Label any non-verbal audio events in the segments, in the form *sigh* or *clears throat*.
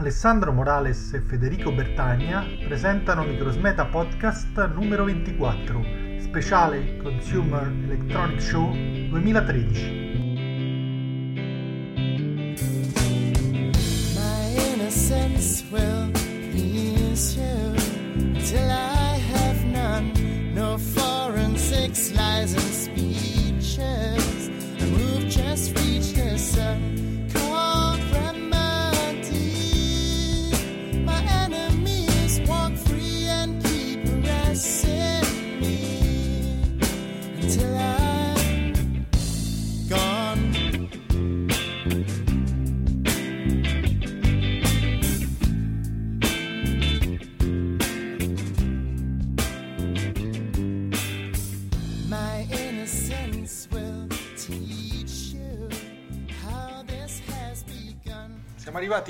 Alessandro Morales e Federico Bertagna presentano Microsmeta Podcast numero 24, speciale Consumer Electronic Show 2013.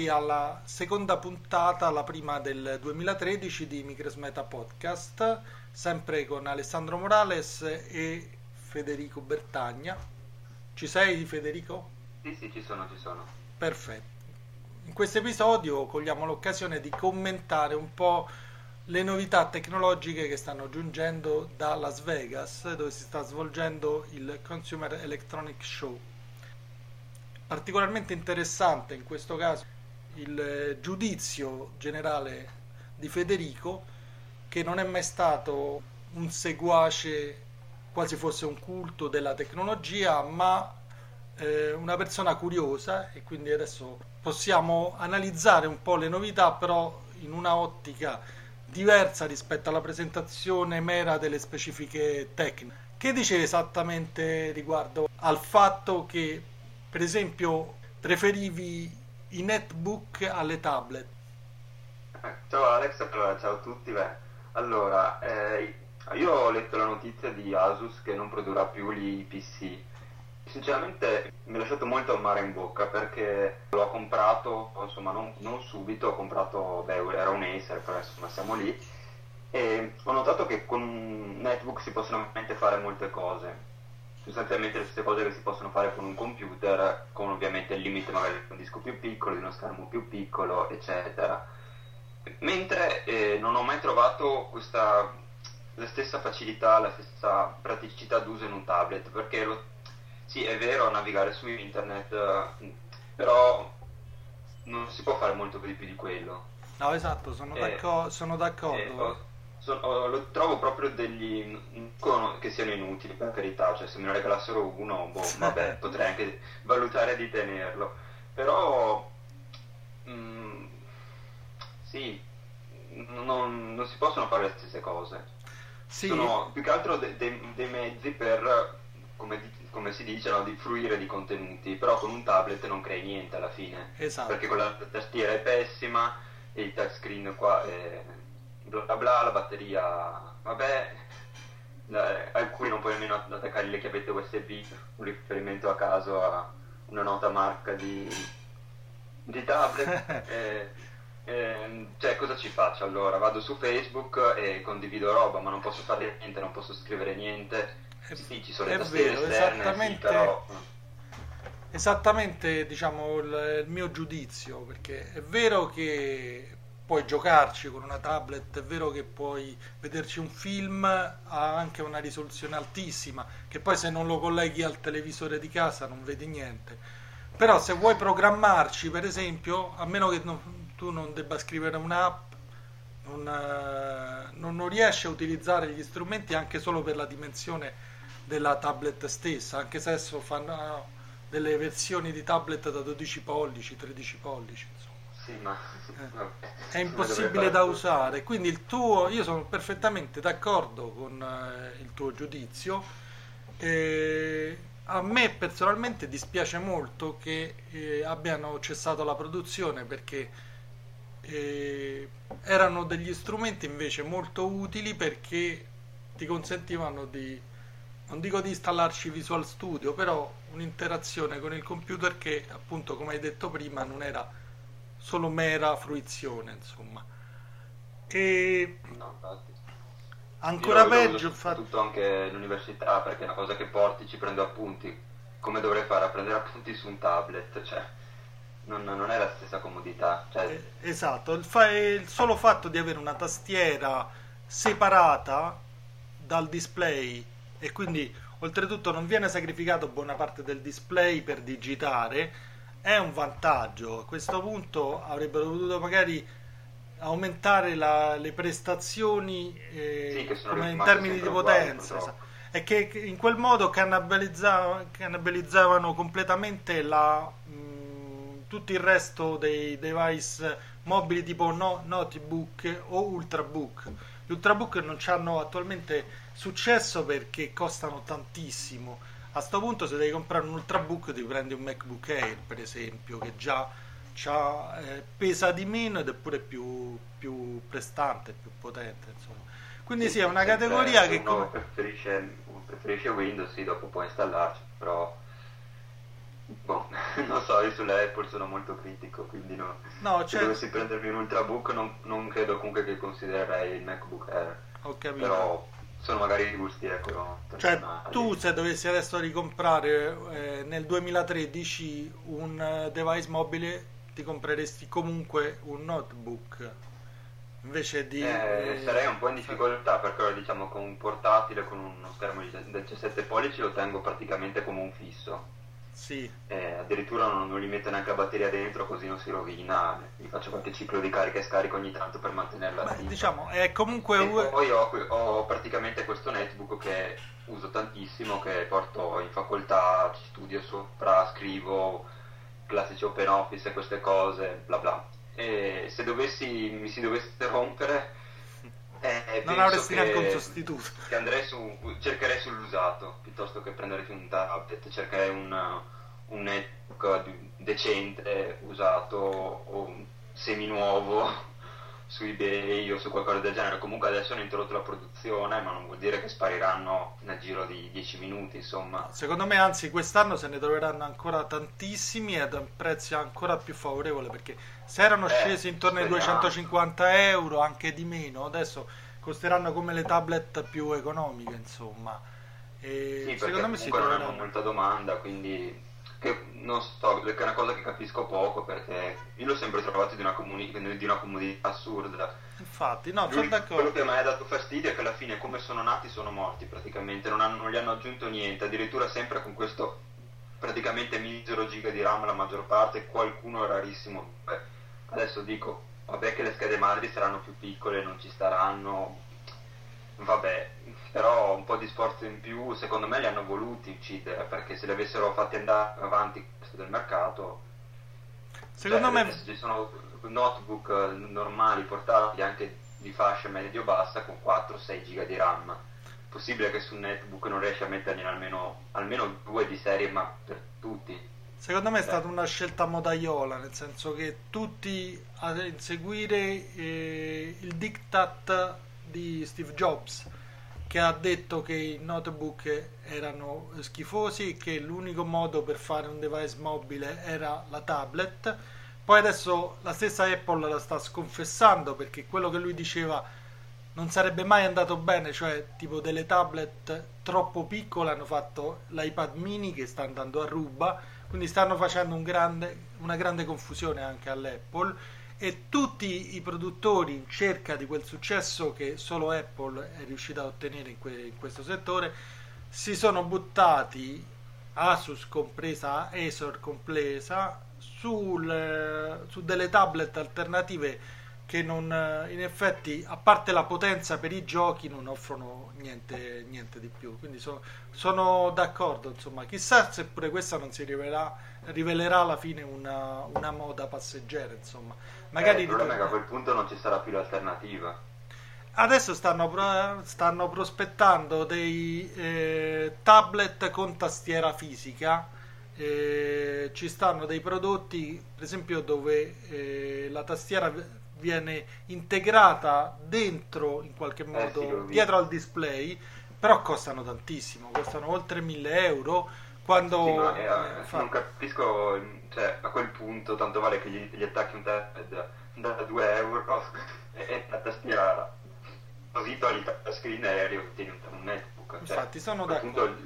Arrivati alla seconda puntata, la prima del 2013 di Microsmeta Podcast, sempre con Alessandro Morales e Federico Bertagna. Ci sei Federico? Sì, sì, ci sono, ci sono. Perfetto. In questo episodio cogliamo l'occasione di commentare un po' le novità tecnologiche che stanno giungendo da Las Vegas, dove si sta svolgendo il Consumer Electronic Show particolarmente interessante in questo caso il giudizio generale di Federico che non è mai stato un seguace quasi fosse un culto della tecnologia ma eh, una persona curiosa e quindi adesso possiamo analizzare un po' le novità però in una ottica diversa rispetto alla presentazione mera delle specifiche tecniche. Che dice esattamente riguardo al fatto che per esempio, preferivi i netbook alle tablet? Eh, ciao Alex, allora, ciao a tutti. Beh, allora, eh, io ho letto la notizia di Asus che non produrrà più gli PC. Sinceramente mi ha lasciato molto amare in bocca perché l'ho comprato, insomma non, non subito, ho comprato, beh era un Acer, però insomma siamo lì e ho notato che con un netbook si possono veramente fare molte cose sostanzialmente le stesse cose che si possono fare con un computer, con ovviamente il limite magari di un disco più piccolo, di uno schermo più piccolo, eccetera. Mentre eh, non ho mai trovato questa, la stessa facilità, la stessa praticità d'uso in un tablet, perché lo, sì, è vero navigare su internet, eh, però non si può fare molto più di quello. No, esatto, sono, eh, d'accordo. Sono d'accordo. Eh, sono, lo trovo proprio degli che siano inutili per carità cioè se me ne regalassero uno boh, vabbè *laughs* potrei anche valutare di tenerlo però mh, mm, sì non, non, si possono fare le stesse cose sì. sono più che altro de, de, dei mezzi per come, come si dice no, di fruire di contenuti però con un tablet non crei niente alla fine esatto. perché con la tastiera è pessima e il touchscreen qua è bla bla, la batteria, vabbè, eh, alcuni non puoi nemmeno attaccare le chiavette USB, un riferimento a caso a una nota marca di, di tablet. *laughs* eh, eh, cioè, cosa ci faccio allora? Vado su Facebook e condivido roba, ma non posso fare niente, non posso scrivere niente. Sì, ci sono le tastiere vero, esterne, esattamente... Sì, però esattamente diciamo il, il, mio giudizio perché è vero che puoi giocarci con una tablet, è vero che puoi vederci un film, ha anche una risoluzione altissima, che poi se non lo colleghi al televisore di casa non vedi niente. Però se vuoi programmarci, per esempio, a meno che non, tu non debba scrivere un'app, non, non, non riesci a utilizzare gli strumenti anche solo per la dimensione della tablet stessa, anche se adesso fanno delle versioni di tablet da 12 pollici, 13 pollici. Sì, ma *laughs* è impossibile da usare. Quindi il tuo, io sono perfettamente d'accordo con eh, il tuo giudizio. Eh, a me personalmente dispiace molto che eh, abbiano cessato la produzione perché eh, erano degli strumenti invece molto utili perché ti consentivano di non dico di installarci Visual Studio, però un'interazione con il computer che appunto come hai detto prima non era solo mera fruizione, insomma. E no, ancora peggio infatti tutto anche l'università perché è una cosa che porti ci prendo appunti come dovrei fare a prendere appunti su un tablet cioè non, non è la stessa comodità. Cioè... Eh, esatto, il, fa- il solo fatto di avere una tastiera separata dal display e quindi oltretutto non viene sacrificato buona parte del display per digitare è un vantaggio a questo punto avrebbero dovuto magari aumentare la, le prestazioni eh, Sì, in termini di potenza esatto. e che in quel modo cannibalizza- cannibalizzavano completamente la, mh, tutto il resto dei device mobili tipo no- notebook o ultrabook gli ultrabook non hanno attualmente successo perché costano tantissimo. A questo punto se devi comprare un ultrabook ti prendi un MacBook Air per esempio che già eh, pesa di meno ed è pure più, più prestante, più potente. Insomma. Quindi sì, è una categoria che... Come... Preferisce, preferisce Windows, sì, dopo può installarci, però Boh, *laughs* non so, io sulle Apple sono molto critico, quindi no. no Se cioè... dovessi prendermi un ultrabook non, non, credo comunque che considererei il MacBook Air. Ho capito. Però sono magari i gusti, ecco. Cioè, tu se dovessi adesso ricomprare eh, nel 2013 un eh, device mobile, ti compreresti comunque un notebook invece di... Eh, eh, sarei un po' in difficoltà perché diciamo con un portatile con uno schermo di 17 pollici lo tengo praticamente come un fisso sì. Eh, addirittura non, non, gli metto neanche la batteria dentro così non si rovina. Gli faccio qualche ciclo di carica e scarico ogni tanto per mantenerla attiva. Diciamo, è comunque... E poi ho, ho, praticamente questo netbook che uso tantissimo, che porto in facoltà, ci studio sopra, scrivo classici open office e queste cose, bla bla. E se dovessi, mi si dovesse rompere... Eh, non avresti neanche un sostituto. Che andrei su, cercherei sull'usato piuttosto che prendere un tablet, cercherei un, un netbook decente, usato o semi-nuovo *laughs* su eBay o su qualcosa del genere. Comunque adesso hanno introdotto la produzione, ma non vuol dire che spariranno nel giro di 10 minuti, insomma. Secondo me, anzi, quest'anno se ne troveranno ancora tantissimi ed a un prezzo ancora più favorevole perché se erano eh, scesi intorno ai 250 euro, anche di meno, adesso costeranno come le tablet più economiche, insomma. E sì, secondo me si troveranno molta domanda, quindi che non so, è una cosa che capisco poco perché io l'ho sempre trovato di una, comuni- di una comodità assurda. Infatti, no, sono d'accordo. Quello che mi ha dato fastidio è che alla fine come sono nati sono morti praticamente, non, hanno, non gli hanno aggiunto niente, addirittura sempre con questo praticamente misero giga di RAM la maggior parte, qualcuno rarissimo. Beh, adesso dico, vabbè che le schede madri saranno più piccole, non ci staranno, vabbè, però un po' di sforzo in più secondo me li hanno voluti uccidere perché se li avessero fatti andare avanti del mercato secondo cioè, me ci sono notebook normali portatili anche di fascia medio bassa con 4-6 giga di RAM. Possibile che su un netbook non riesci a metterne almeno, almeno due di serie ma per tutti Secondo me è stata una scelta modaiola, nel senso che tutti a inseguire eh, il diktat di Steve Jobs che ha detto che i notebook erano schifosi e che l'unico modo per fare un device mobile era la tablet. Poi adesso la stessa Apple la sta sconfessando perché quello che lui diceva non sarebbe mai andato bene, cioè tipo delle tablet troppo piccole hanno fatto l'iPad mini che sta andando a ruba, quindi stanno facendo un grande, una grande confusione anche all'Apple e tutti i produttori in cerca di quel successo che solo Apple è riuscita a ottenere in, que- in questo settore si sono buttati Asus compresa, Acer compresa sul, su delle tablet alternative che non, in effetti a parte la potenza per i giochi non offrono niente, niente di più quindi so, sono d'accordo insomma chissà se pure questa non si rivelerà, rivelerà alla fine una, una moda passeggera insomma Magari eh, il problema è che a quel punto non ci sarà più l'alternativa. Adesso stanno, stanno prospettando dei eh, tablet con tastiera fisica. Eh, ci stanno dei prodotti, per esempio, dove eh, la tastiera viene integrata dentro in qualche modo eh dietro al display, però costano tantissimo, costano oltre 1000 euro. Quando sì, ma, eh, fa... non capisco cioè a quel punto tanto vale che gli, gli attacchi un tablet da 2 euro *laughs* e, la tastiera così togli il screen e tieni un, netbook cioè, infatti sono d'accordo.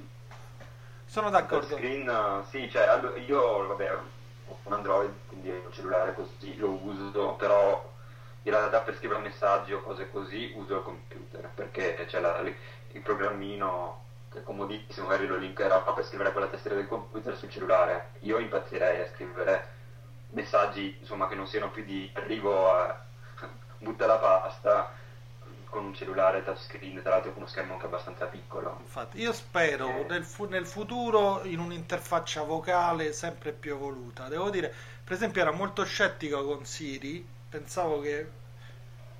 sono d'accordo. screen sì cioè io vabbè un Android, quindi un cellulare così lo uso, però realtà per scrivere messaggi o cose così uso il computer, perché c'è la, il programmino che è comodissimo, magari lo linkerò per scrivere con la tastiera del computer sul cellulare. Io impazzirei a scrivere messaggi insomma, che non siano più di arrivo a *laughs* butta la pasta con un cellulare touchscreen, tra l'altro con uno schermo anche abbastanza piccolo. Infatti, io spero eh. nel, fu- nel, futuro in un'interfaccia vocale sempre più evoluta. Devo dire, per esempio, era molto scettico con Siri, pensavo che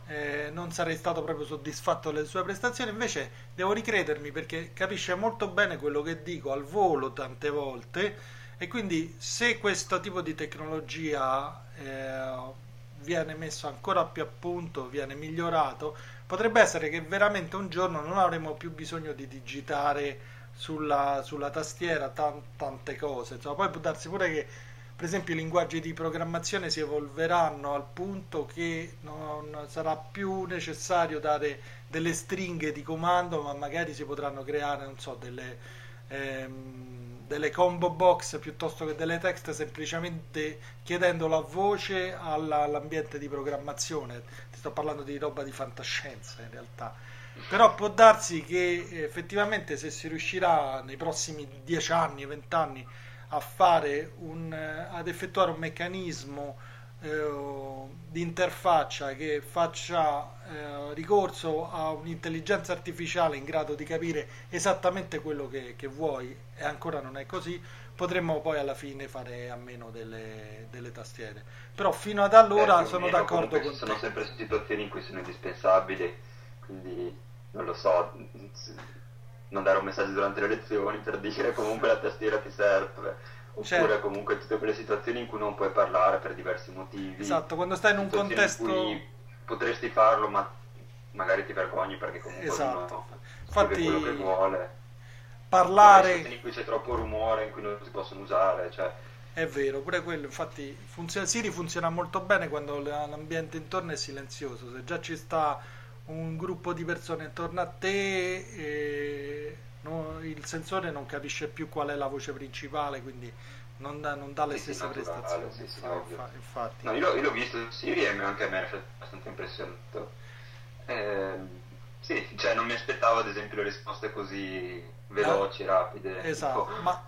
eh, non sarei stato proprio soddisfatto delle sue prestazioni, invece devo ricredermi perché capisce molto bene quello che dico al volo tante volte e quindi se questo tipo di tecnologia eh, viene messo ancora più a punto, viene migliorato, potrebbe essere che veramente un giorno non avremo più bisogno di digitare sulla, sulla tastiera tan, tante cose. Insomma, poi può darsi pure che, per esempio, i linguaggi di programmazione si evolveranno al punto che non sarà più necessario dare delle stringhe di comando, ma magari si potranno creare, non so, delle. Ehm, delle combo box piuttosto che delle text semplicemente chiedendo a voce alla, all'ambiente di programmazione ti sto parlando di roba di fantascienza in realtà però può darsi che effettivamente se si riuscirà nei prossimi 10 anni 20 anni un, ad effettuare un meccanismo eh, di interfaccia che faccia eh, ricorso a un'intelligenza artificiale in grado di capire esattamente quello che, che, vuoi e ancora non è così, potremmo poi alla fine fare a meno delle, delle tastiere. Però fino ad allora eh, sono d'accordo con sono te. Sono sempre situazioni in cui sono indispensabili, quindi non lo so, non dare un messaggio durante le lezioni per dire comunque la tastiera ti serve oppure certo. comunque tutte quelle situazioni in cui non puoi parlare per diversi motivi. Esatto, quando stai in un contesto... In potresti farlo ma magari ti vergogni perché comunque esatto. Infatti, quello che vuole. Parlare... In cui c'è troppo rumore, in cui non si possono usare, cioè... È vero, pure quello, infatti funziona, Siri funziona molto bene quando l'ambiente intorno è silenzioso, se già ci sta un gruppo di persone intorno a te e no, il sensore non capisce più qual è la voce principale, quindi non dà, non dà le sì, stesse naturale, prestazioni. Sì, sì, fa, infatti. No, io, io, l'ho visto in Siri e anche a me è abbastanza impressionato. Eh, sì, cioè non mi aspettavo ad esempio le risposte così veloci, ah, rapide. Esatto, tipo, ma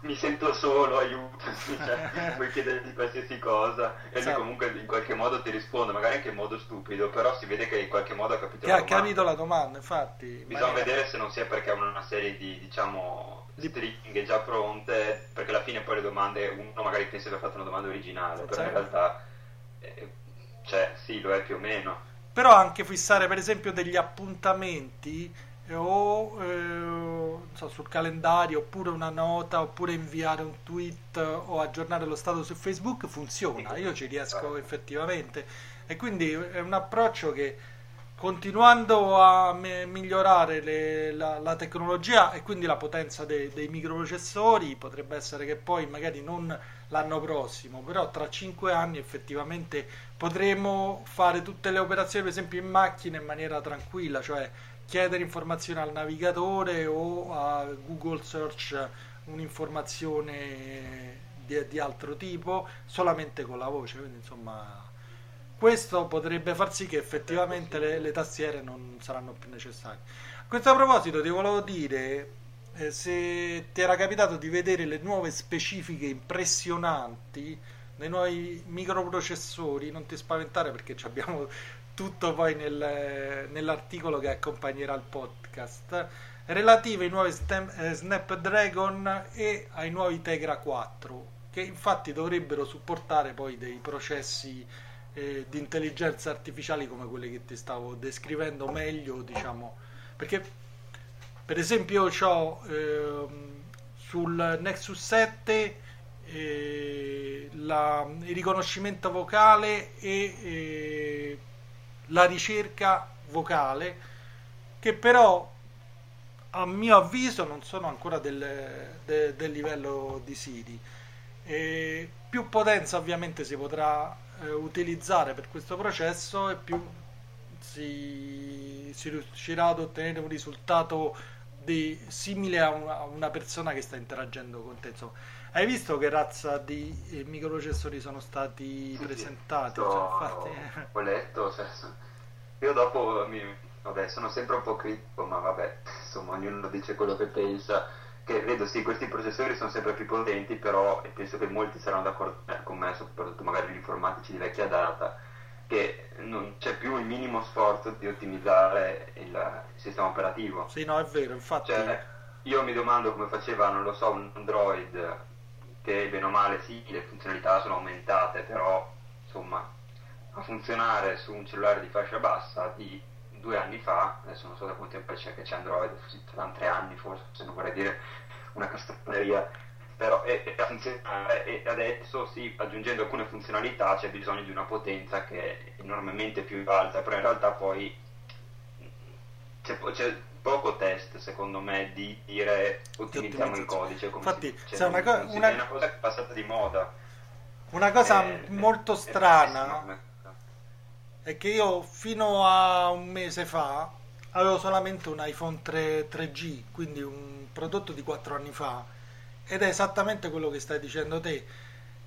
mi sento solo, aiuto, cioè, puoi chiederti qualsiasi cosa e esatto. lui comunque in qualche modo ti risponde, magari anche in modo stupido, però si vede che in qualche modo ha capito che la domanda. ha capito la domanda, infatti. Bisogna ma... vedere se non sia perché ha una serie di, diciamo, di stringhe già pronte, perché alla fine poi le domande, uno magari pensa di aver fatto una domanda originale, però in realtà, eh, cioè, sì, lo è più o meno. Però anche fissare per esempio degli appuntamenti o eh, so, sul calendario oppure una nota oppure inviare un tweet o aggiornare lo stato su Facebook funziona, io ci riesco effettivamente. E quindi è un approccio che continuando a migliorare le, la, la, tecnologia e quindi la potenza de- dei microprocessori potrebbe essere che poi magari non l'anno prossimo però tra cinque anni effettivamente potremo fare tutte le operazioni per esempio in macchina in maniera tranquilla cioè chiedere informazioni al navigatore o a Google Search un'informazione di, di, altro tipo solamente con la voce. Quindi, insomma, questo potrebbe far sì che effettivamente le, le tastiere non saranno più necessarie. A questo proposito, ti volevo dire eh, se ti era capitato di vedere le nuove specifiche impressionanti dei nuovi microprocessori, non ti spaventare perché abbiamo tutto poi nel, nell'articolo che accompagnerà il podcast, relative ai nuovi eh, Snapdragon e ai nuovi Tegra 4, che infatti dovrebbero supportare poi dei processi eh, di intelligenza artificiale come quelli che ti stavo descrivendo meglio, diciamo, perché per esempio ho eh, sul Nexus 7 eh, la, il riconoscimento vocale e eh, la ricerca vocale che però a mio avviso non sono ancora del, de, del livello di Siri e più potenza ovviamente si potrà eh, utilizzare per questo processo e più si, si riuscirà ad ottenere un risultato di, simile a una, a una, persona che sta interagendo con te. Insomma Hai visto che razza di eh, microprocessori sono stati Sì, presentati? Cioè, infatti, ho letto, cioè, io dopo mi, vabbè, sono sempre un po' critico, ma vabbè, insomma, ognuno dice quello che pensa. Che vedo sì, questi processori sono sempre più potenti, però e penso che molti saranno d'accordo eh, con me, soprattutto magari gli informatici di vecchia data, che non c'è più il minimo sforzo di ottimizzare il, il sistema operativo. sì, no, è vero, infatti. Cioè, io mi domando come faceva, non lo so, un Android che bene o male sì, le funzionalità sono aumentate, però insomma, a funzionare su un cellulare di fascia bassa di due anni fa, adesso non so da quanto tempo c'è che c'è Android, saranno tre anni forse, se non vorrei dire una castroneria, però e a funzionare e adesso sì, aggiungendo alcune funzionalità c'è bisogno di una potenza che è enormemente più alta, però in realtà poi c'è, c'è poco test secondo me di dire ottimizziamo il codice come Infatti, si, cioè, una co- si- una- è una cosa che è passata di moda Una cosa È- molto è- è strana cosa. è che io fino a un mese fa avevo solamente un iPhone 3, 3G, quindi un prodotto di 4 anni fa, ed è esattamente quello che stai dicendo te.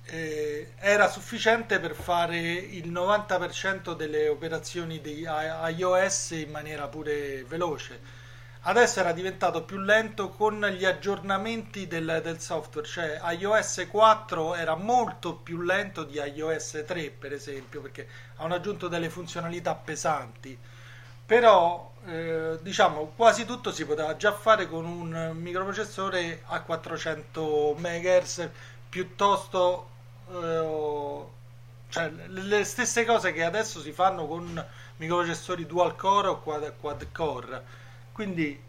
Eh, era sufficiente per fare il 90% delle operazioni di iOS in maniera pure veloce. Adesso era diventato più lento con gli aggiornamenti del, del software, cioè iOS 4 era molto più lento di iOS 3, per esempio, perché hanno aggiunto delle funzionalità pesanti. Però, eh, diciamo, quasi tutto si poteva già fare con un microprocessore a 400 MHz piuttosto eh, cioè, le stesse cose che adesso si fanno con microprocessori dual core o quad, quad core. Quindi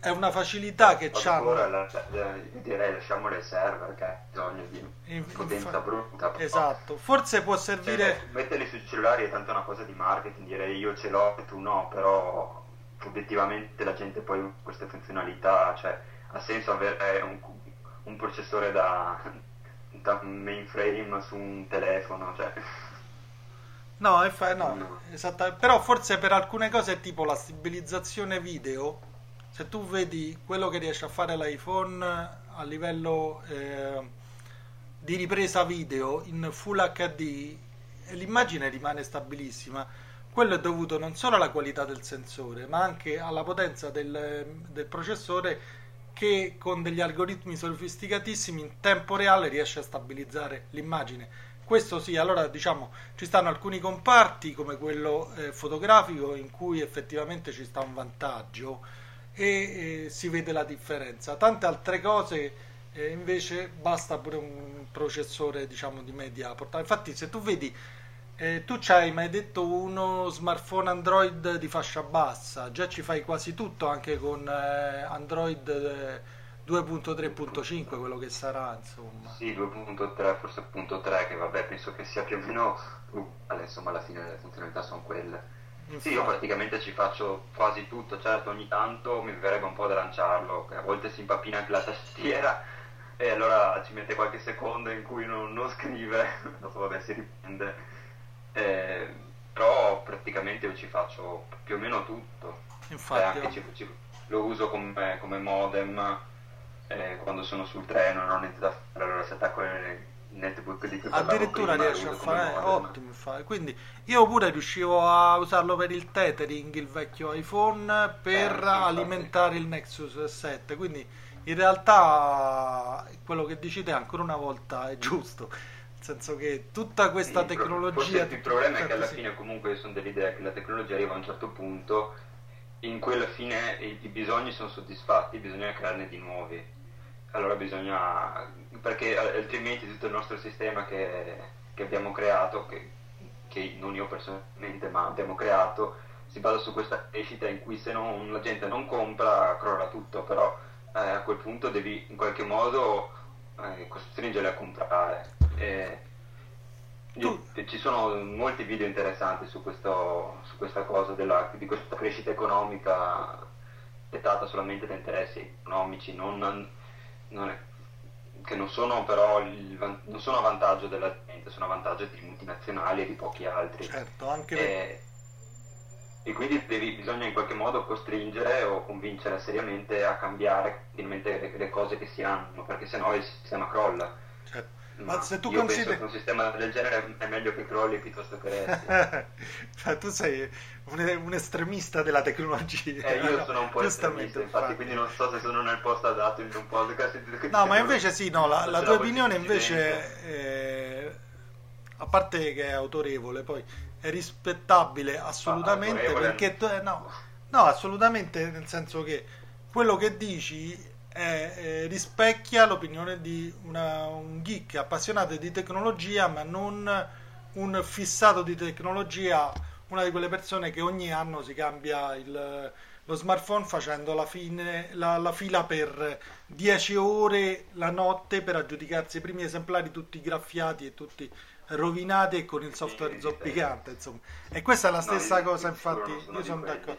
è una facilità che Ora hanno. la- la- io direi lasciamole ai server che ha bisogno di In- potenza brutta. Esatto, forse può Cioè, servire. metterli sui cellulari è tanto una cosa di marketing, direi io ce l'ho e tu no, però obiettivamente la gente poi queste funzionalità, cioè ha senso avere un, un processore da, da mainframe su un telefono, cioè No, infa- no, No. esatta- però forse per alcune cose tipo la stabilizzazione video, se tu vedi quello che riesce a fare l'iPhone a livello eh, di ripresa video in Full HD, l'immagine rimane stabilissima. Quello è dovuto non solo alla qualità del sensore, ma anche alla potenza del, del processore che con degli algoritmi sofisticatissimi in tempo reale riesce a stabilizzare l'immagine. Questo sì, allora diciamo ci stanno alcuni comparti come quello eh, fotografico in cui effettivamente ci sta un vantaggio e eh, si vede la differenza. Tante altre cose eh, invece basta pure un processore diciamo di media portata. Infatti se tu vedi eh, tu ci hai mai detto uno smartphone Android di fascia bassa, già ci fai quasi tutto anche con eh, Android eh, 2.3.5, quello che sarà, insomma. sì 2.3 forse 2.3 che vabbè penso che sia più o meno uguale, insomma alla fine le funzionalità sono quelle. Sì, io Infatti. praticamente ci faccio quasi tutto, certo ogni tanto mi verrebbe un po' da lanciarlo, a volte si impappina anche la tastiera e allora ci mette qualche secondo in cui non, non scrive, *laughs* dopo vabbè si riprende. Eh, però praticamente io ci faccio più o meno tutto, cioè Infatti, anche ci- ci- lo uso come, come modem eh, quando sono sul treno non ho niente da fare, allora si attacco il netbook di cui addirittura prima, riesce a fare modem. ottimo infatti. quindi io pure riuscivo a usarlo per il tethering il vecchio iPhone per Eh, alimentare il Nexus 7 quindi in realtà quello che dici te ancora una volta è giusto nel senso che tutta questa Sì, tecnologia il problema è che alla sì. fine comunque sono dell'idea che la tecnologia arriva a un certo punto in cui alla fine i, i bisogni sono soddisfatti, bisogna crearne di nuovi. Allora bisogna, perché altrimenti tutto il nostro sistema che, che abbiamo creato, che, che non io personalmente, ma abbiamo creato, si basa su questa crescita in cui se non, la gente non compra crolla tutto, però eh, a quel punto devi in qualche modo eh, costringerli a comprare. E io- ci sono molti video interessanti su, questo, su questa cosa della- di questa crescita economica dettata solamente da interessi economici, non, non è- che non sono però il non sono a vantaggio della gente, sono a vantaggio di multinazionali e di pochi altri. certo anche per- E, e quindi devi, bisogna in qualche modo costringere o convincere seriamente a cambiare le, le cose che si hanno, perché sennò il sistema crolla. Certo. Ma, se tu consideri... che un sistema del genere è meglio che crolli piuttosto che resti. *laughs* tu sei un, un, estremista della tecnologia. Eh, io sono un po' estremista, infatti, infatti, quindi non so se sono nel posto adatto in un podcast. No, ma *laughs* invece sì, no, la, la tua opinione invece, è, a parte che è autorevole, poi è rispettabile assolutamente ah, perché eh, no, no, assolutamente nel senso che quello che dici eh, rispecchia l'opinione di una, un geek appassionato di tecnologia ma non un fissato di tecnologia una di quelle persone che ogni anno si cambia il, lo smartphone facendo la, fine, la, la, fila per 10 ore la notte per aggiudicarsi i primi esemplari tutti graffiati e tutti rovinati e con il software zoppicante, insomma. E questa è la stessa no, cosa, infatti, io sono d'accordo.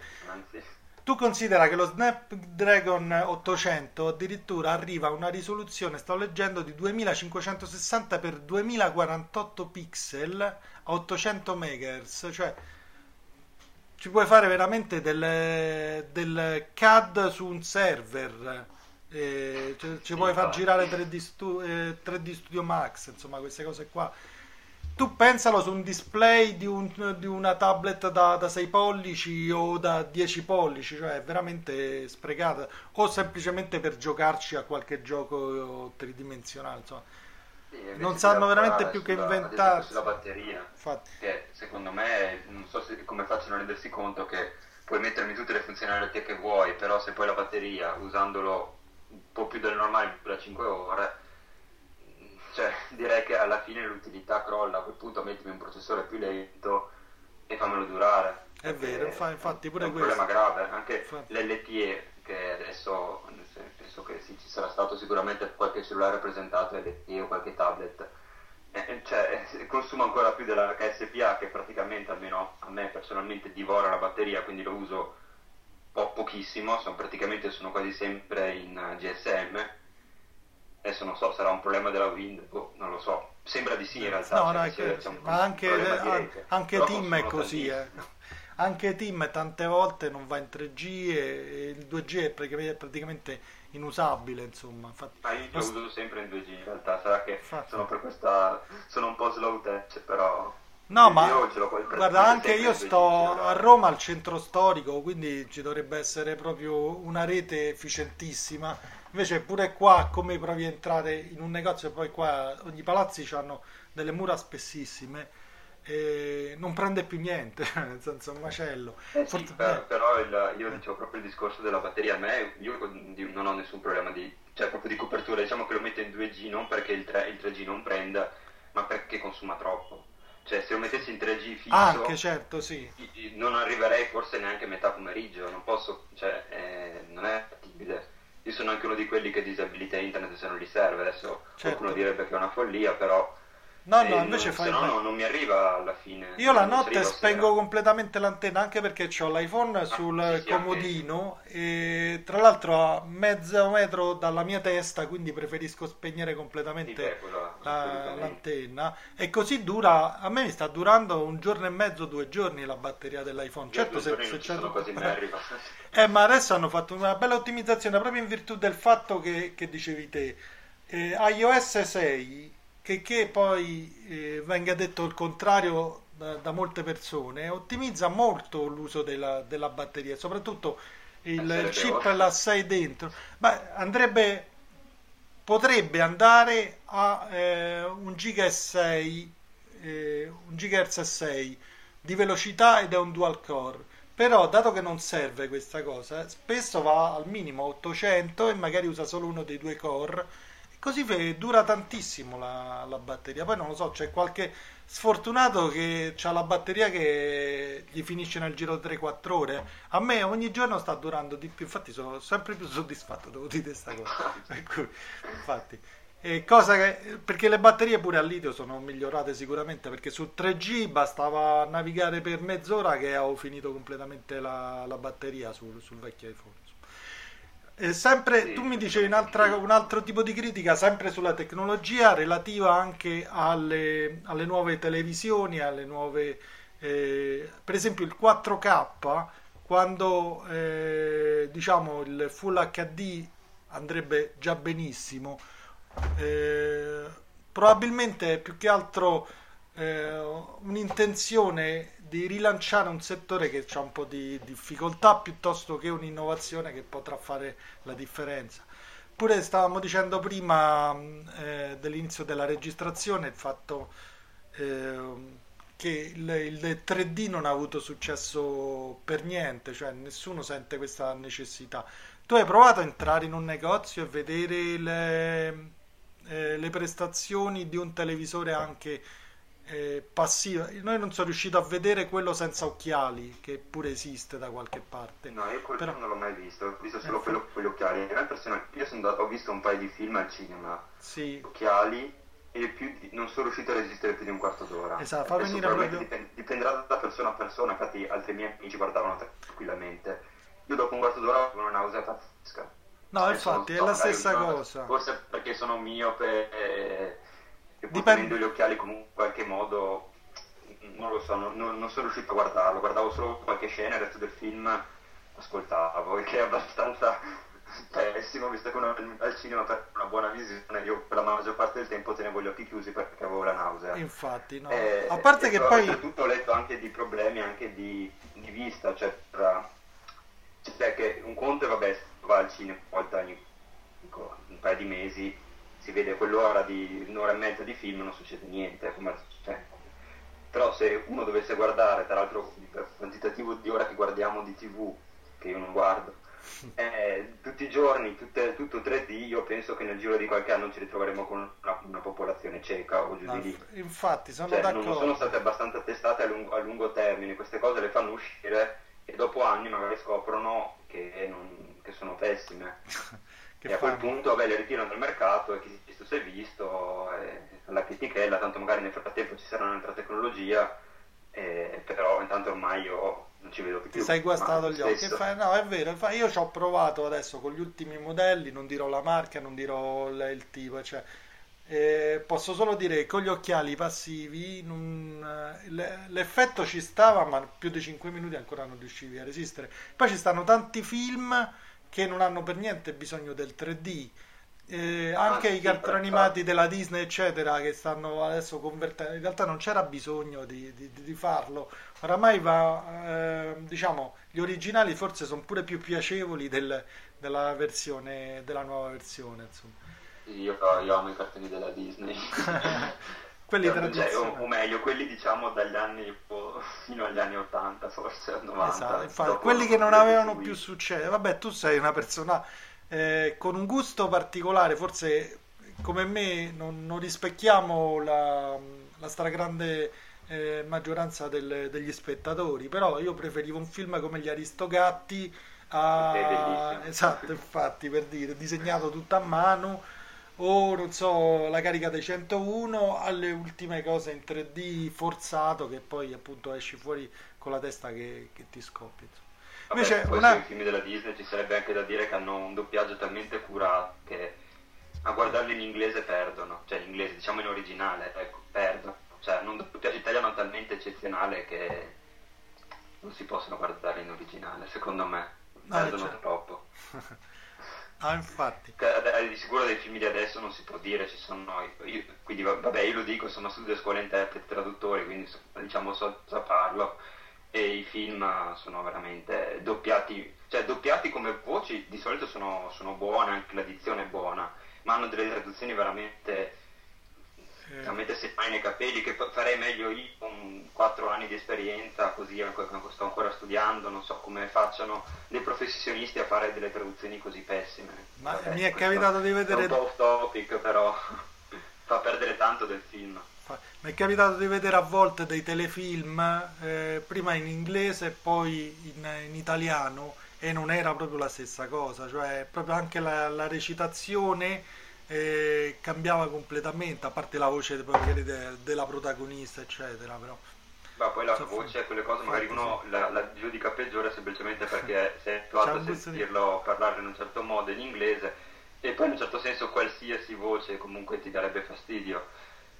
Tu considera che lo Snapdragon 800 addirittura arriva a una risoluzione, sto leggendo, di 2560 x 2048 pixel a 800 MHz, cioè ci puoi fare veramente del, del CAD su un server. Eh, cioè, ci puoi far girare 3D, stu- eh, 3D Studio Max, insomma, queste cose qua tu pensalo su un display di, un, di una tablet da, da, 6 pollici o da 10 pollici, cioè è veramente sprecata, o semplicemente per giocarci a qualche gioco tridimensionale, insomma. Sì, non sanno veramente più che inventare sulla batteria Infatti. che secondo me non so se, come facciano a rendersi conto che puoi mettermi tutte le funzionalità che vuoi però se poi la batteria usandolo un po' più del normale dura 5 ore cioè, direi che alla fine l'utilità crolla, a quel punto mettimi un processore più lento e fammelo durare. È vero, infatti pure è un questo. problema grave, anche infatti. l'LTE che adesso penso che sì, ci sarà stato sicuramente qualche cellulare presentato LTE o qualche tablet. Eh, eh cioè, eh, consuma ancora più della HSPA che praticamente, almeno a me personalmente, divora la batteria, quindi lo uso po- pochissimo, sono praticamente sono quasi sempre in GSM adesso non so, sarà un problema della Wind, boh, non lo so, sembra di sì in realtà. No, no, che, ma anche, anche, anche Team è così, eh. *laughs* anche Team tante volte non va in 3G e, il 2G è praticamente, praticamente inusabile, insomma. Infatti, ah, io lo uso sempre in 2G in realtà, sarà che sono per questa, sono un po' slow touch, però... No, ma guarda, anche io sto a Roma al centro storico, quindi ci dovrebbe essere proprio una rete efficientissima Invece pure qua, come provi a entrare in un negozio, poi qua ogni palazzi hanno delle mura spessissime, e non prende più niente, *laughs* nel senso un macello. Eh sì, Forse... per, però il, io dicevo proprio il discorso della batteria, a me io non ho nessun problema di, cioè proprio di copertura, diciamo che lo metto in 2G non perché il, 3, il 3G non prenda, ma perché consuma troppo. Cioè, se lo mettessi in 3G fisso, anche certo, sì. non arriverei forse neanche a metà pomeriggio. Non posso, cioè, eh, non è fattibile. Io sono anche uno di quelli che disabilita internet se non gli serve, adesso certo. qualcuno direbbe che è una follia, però... No, no, invece non, fai... No, no, non mi arriva alla fine. Io la notte spengo completamente l'antenna anche perché ho l'iPhone ah, sul sì, sì, comodino e tra l'altro a mezzo metro dalla mia testa, quindi preferisco spegnere completamente sì, beh, la, l'antenna. E così dura, a me mi sta durando un giorno e mezzo, due giorni la batteria dell'iPhone. Certo, se, se c'è... Quasi arriva. Eh, ma adesso hanno fatto una bella ottimizzazione proprio in virtù del fatto che, che dicevi te. Eh, iOS 6, che, che poi eh, venga detto il contrario da, da, molte persone, ottimizza molto l'uso della, della batteria, soprattutto il, il chip l'ha dentro. Ma andrebbe, potrebbe andare a eh, un giga 6, eh, un gigahertz 6 di velocità ed è un dual core però, dato che non serve questa cosa, spesso va al minimo 800 e magari usa solo uno dei due core. Così dura tantissimo la, la batteria. Poi non lo so, c'è qualche sfortunato che ha la batteria che gli finisce nel giro di 3-4 ore. A me ogni giorno sta durando di più. Infatti, sono sempre più soddisfatto, devo dire questa cosa. *laughs* infatti. E cosa che, perché le batterie pure al litio sono migliorate sicuramente perché sul 3G bastava navigare per mezz'ora che avevo finito completamente la, la batteria sul, sul, vecchio iPhone. E sempre, sì, tu mi dicevi un altro tipo di critica sempre sulla tecnologia relativa anche alle, alle nuove televisioni, alle nuove eh, per esempio il 4K, quando eh, diciamo il Full HD andrebbe già benissimo, eh, probabilmente è più che altro eh, un'intenzione di rilanciare un settore che ha un po' di difficoltà piuttosto che un'innovazione che potrà fare la differenza. Pure stavamo dicendo prima eh, dell'inizio della registrazione il fatto eh, che il, il, 3D non ha avuto successo per niente, cioè nessuno sente questa necessità. Tu hai provato a entrare in un negozio e vedere le, eh, le prestazioni di un televisore anche eh, passiva. Noi non sono riuscito a vedere quello senza occhiali, che pure esiste da qualche parte. No, io quello Però... non l'ho mai visto, ho visto solo eh, quello con gli occhiali. Io andato, ho visto un paio di film al cinema, sì. occhiali, e più di, non sono riuscito a resistere più di un quarto d'ora. Esatto, fa venire proprio... dipend, dipenderà da persona a persona, infatti altri miei amici guardavano tranquillamente. Io dopo un quarto d'ora avevo una nausea pazzesca. No, infatti, è la stessa cosa. Forse perché sono miope e e pur Dipende... gli occhiali comunque in qualche modo non lo so, non, non, sono riuscito a guardarlo, guardavo solo qualche scena, il resto del film ascoltavo, il che è abbastanza *laughs* pessimo, visto che uno al cinema per una buona visione, io per la maggior parte del tempo tenevo gli occhi chiusi perché avevo la nausea. Infatti, no. Eh, a parte che poi... Soprattutto ho letto anche di problemi anche di, di vista, cioè, tra... cioè che un conto è vabbè, va al cinema una volta ogni un paio di mesi si vede quell'ora di un'ora e mezza di film non succede niente, come, cioè, però se uno dovesse guardare, tra l'altro il quantitativo di ore che guardiamo di tv, che io non guardo, *laughs* eh, tutti i giorni, tutte, tutto 3D, io penso che nel giro di qualche anno ci ritroveremo con una, una popolazione cieca o giù no, di lì. Infatti, sono cioè, d'accordo. Non sono state abbastanza testate a lungo, a lungo, termine, queste cose le fanno uscire e dopo anni magari scoprono che, non, che sono pessime. *laughs* E a quel punto vabbè, le ritirano dal mercato e chi si è visto si è visto, eh, la critichella, tanto magari nel frattempo ci sarà un'altra tecnologia, eh, però intanto ormai io non ci vedo più. Ti sei guastato gli occhi. Fai, no, è vero, io ci ho provato adesso con gli ultimi modelli, non dirò la marca, non dirò il tipo, cioè, eh, posso solo dire che con gli occhiali passivi non, l'effetto ci stava, ma più di 5 minuti ancora non riuscivi a resistere. Poi ci stanno tanti film che non hanno per niente bisogno del 3D. Eh, anche ah, i cartoni animati della Disney, eccetera, che stanno adesso convertendo, in realtà non c'era bisogno di, di, di farlo. Oramai va, eh, diciamo, gli originali forse sono pure più piacevoli del, della versione, della nuova versione. Insomma. Io, io amo i cartoni della Disney. *laughs* quelli cioè, tradizionali. O, o, meglio, quelli diciamo dagli anni *laughs* fino agli anni 80, forse 90. Esatto, infatti, quelli che non avevano più successo. Vabbè, tu sei una persona eh, con un gusto particolare, forse come me non, non rispecchiamo la, la stragrande eh, maggioranza del, degli spettatori, però io preferivo un film come Gli Aristogatti. A... Esatto, infatti, per dire, disegnato tutto a mano o non so la carica dei 101 alle ultime cose in 3D forzato che poi appunto esci fuori con la testa che, che ti scoppi Vabbè, invece una... sui film della Disney ci sarebbe anche da dire che hanno un doppiaggio talmente curato che a guardarli in inglese perdono. Cioè in inglese diciamo in originale ecco, perdono. Cioè un doppiaggio italiano talmente eccezionale che non si possono guardare in originale secondo me. Ah, perdono certo. troppo *laughs* Ah, infatti. Di sicuro dei film di adesso non si può dire, ci sono, io, quindi vabbè io lo dico, sono studio scuola interpreti traduttori, quindi diciamo so, so parlo e i film sono veramente doppiati, cioè doppiati come voci di solito sono, sono buone, anche la dizione è buona, ma hanno delle traduzioni veramente veramente se fai nei capelli che farei meglio io con 4 anni di esperienza così sto ancora studiando non so come facciano dei professionisti a fare delle traduzioni così pessime. Ma Vabbè, mi è capitato di vedere è un po' off topic però *laughs* fa perdere tanto del film. Mi è capitato di vedere a volte dei telefilm eh, prima in inglese e poi in, in, italiano e non era proprio la stessa cosa cioè proprio anche la, la recitazione eh, cambiava completamente, a parte la voce magari de, della protagonista, eccetera. Però. Ma poi la voce, quelle cose magari uno la, la giudica peggiore semplicemente *laughs* perché sei abituato a sentirlo di... parlare in un certo modo in inglese e poi in un certo senso qualsiasi voce comunque ti darebbe fastidio.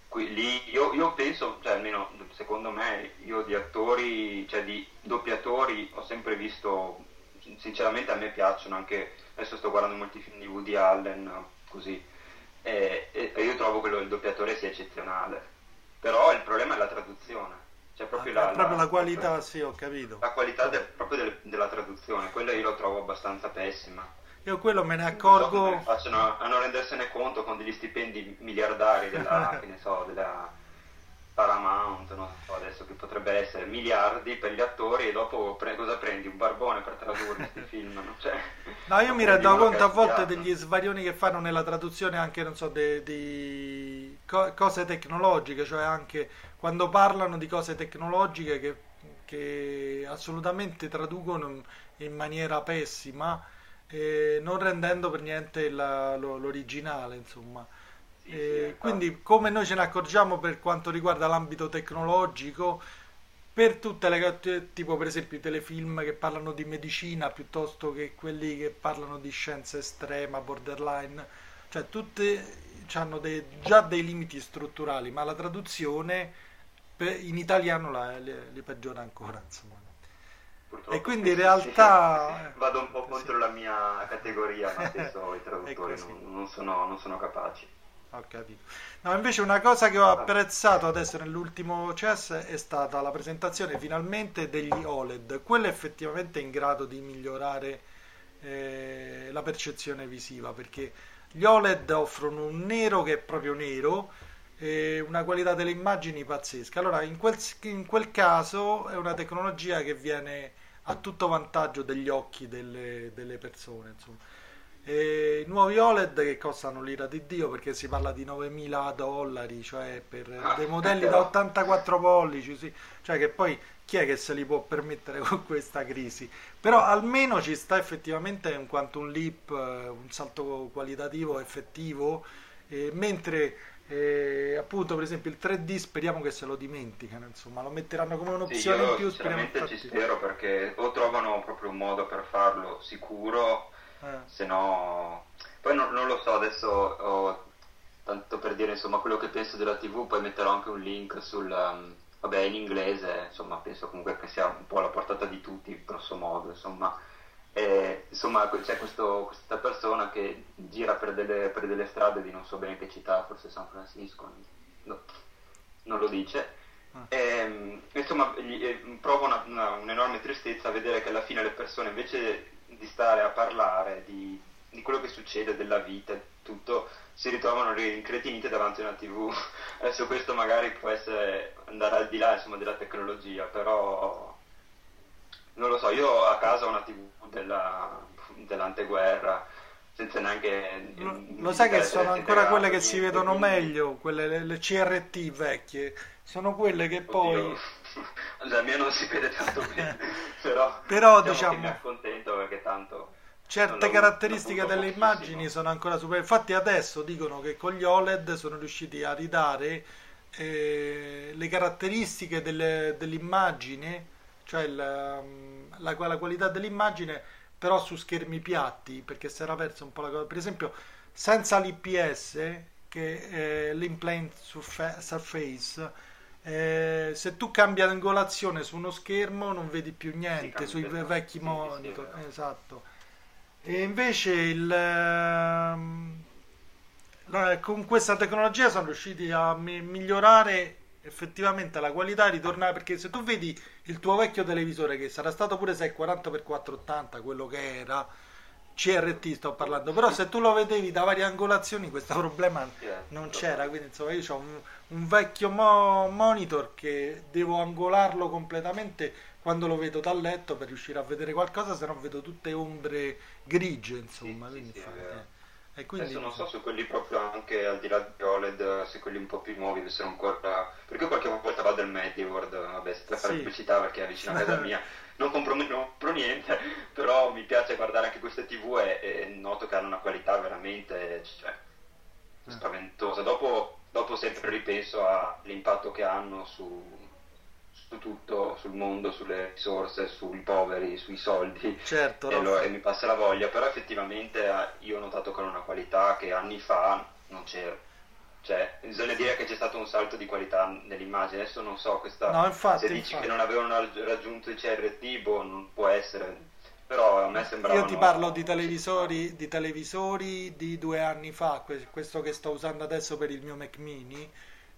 qui, lì, io, io, penso, cioè almeno secondo me, io di attori, cioè di doppiatori ho sempre visto, sinceramente a me piacciono anche, adesso sto guardando molti film di Woody Allen, così, e, e, io trovo che lo, il doppiatore sia eccezionale, però il problema è la traduzione. Cioè proprio, ah, la, proprio la, la, qualità, la, sì, ho capito. La qualità del, proprio del, della traduzione, quella io la trovo abbastanza pessima. Io quello me ne accorgo. So facciano a non rendersene conto con degli stipendi miliardari della, *laughs* che ne so, della Paramount, non so adesso che potrebbe essere, miliardi per gli attori e dopo pre- cosa prendi? Un barbone per tradurre questi *laughs* film? No? Cioè, no, io mi rendo conto a volte degli svarioni che fanno nella traduzione anche, non so, di co- cose tecnologiche, cioè anche quando parlano di cose tecnologiche che, che assolutamente traducono in maniera pessima eh, non rendendo per niente la, lo, l'originale, insomma. Eh, quindi come noi ce ne accorgiamo per quanto riguarda l'ambito tecnologico, per tutte le tipo per esempio i telefilm che parlano di medicina piuttosto che quelli che parlano di scienza estrema, borderline, cioè tutte hanno dei, già dei limiti strutturali, ma la traduzione in italiano la, li, li peggiora ancora, insomma. Purtroppo e quindi in realtà vado un po' contro sì. la mia categoria, ma *laughs* spesso i traduttori non, non, sono, non, sono, capaci. Ho capito. No, invece una cosa che ho apprezzato adesso nell'ultimo CES è stata la presentazione finalmente degli OLED. Quello è effettivamente in grado di migliorare eh, la percezione visiva perché gli OLED offrono un nero che è proprio nero e una qualità delle immagini pazzesca. Allora, in quel, in quel caso è una tecnologia che viene a tutto vantaggio degli occhi delle, delle persone. Insomma. E I nuovi OLED che costano l'ira di Dio perché si parla di 9.000 dollari, cioè per ah, dei modelli da 84 pollici, sì. cioè che poi chi è che se li può permettere *laughs* con questa crisi? Però almeno ci sta effettivamente in quanto un leap, eh, un salto qualitativo effettivo, eh, mentre e appunto, per esempio, il 3D speriamo che se lo dimenticano, insomma, lo metteranno come un'opzione sì, in più. Sinceramente ci spero perché o trovano proprio un modo per farlo sicuro, eh. se no. Poi non, non, lo so, adesso ho, tanto per dire insomma quello che penso della TV, poi metterò anche un link sul. Um, vabbè, in inglese, insomma, penso comunque che sia un po' alla portata di tutti, grosso modo, insomma e, insomma, c'è questo, questa persona che gira per delle, per delle, strade di non so bene che città, forse San Francisco, no, non lo dice. Ah. E, insomma, gli, eh, prova una, una, un'enorme tristezza a vedere che alla fine le persone, invece di stare a parlare di, di quello che succede, della vita, tutto, si ritrovano incretinite davanti a una tv. *laughs* Adesso questo magari può essere andare al di là insomma, della tecnologia, però non lo so, io a casa ho una tv della, dell'anteguerra senza neanche lo, lo sai che sono ancora quelle che si vedono quindi... meglio quelle le, le, CRT vecchie sono quelle che Oddio. poi *laughs* la mia non si vede tanto bene *laughs* però, però diciamo, diciamo... tanto. Certe caratteristiche delle immagini sono ancora super infatti adesso dicono che con gli OLED sono riusciti a ridare eh, le caratteristiche delle, dell'immagine cioè il, um, la, la, qualità dell'immagine però su schermi piatti perché si era persa un po' la cosa. Per esempio senza l'IPS che è l'implane surface eh, se tu cambi l'angolazione su uno schermo non vedi più niente sui vecchi monitor. esatto. E invece il, ehm, con questa tecnologia sono riusciti a migliorare effettivamente la qualità ritorna perché se tu vedi il tuo vecchio televisore che sarà stato pure 640x480 quello che era CRT sto parlando però se tu lo vedevi da varie angolazioni questo problema non c'era quindi insomma io ho un, un vecchio mo- monitor che devo angolarlo completamente quando lo vedo dal letto per riuscire a vedere qualcosa se no vedo tutte ombre grigie insomma sì, quindi sì, fa, eh. E quindi... Adesso non so se quelli proprio anche al di là di OLED, se quelli un po' più nuovi avessero ancora... Perché qualche volta vado al MediWorld, vabbè, per fare sì. pubblicità perché è vicino a casa mia, *laughs* non compro, niente, *laughs* però mi piace guardare anche queste TV e, e noto che hanno una qualità veramente cioè, eh. spaventosa. Dopo, dopo sempre ripenso all'impatto che hanno su, su tutto, sul mondo, sulle risorse, sui poveri, sui soldi certo, e, lo, e, mi passa la voglia, però effettivamente eh, io ho notato che hanno una qualità che anni fa non c'era. Cioè, bisogna dire che c'è stato un salto di qualità nell'immagine. Adesso non so, questa, no, infatti, se dici infatti. che non avevano raggiunto i CRT, boh, non può essere. Però a me sembrava. Io ti parlo di televisori, di televisori di due anni fa, questo che sto usando adesso per il mio Mac mini.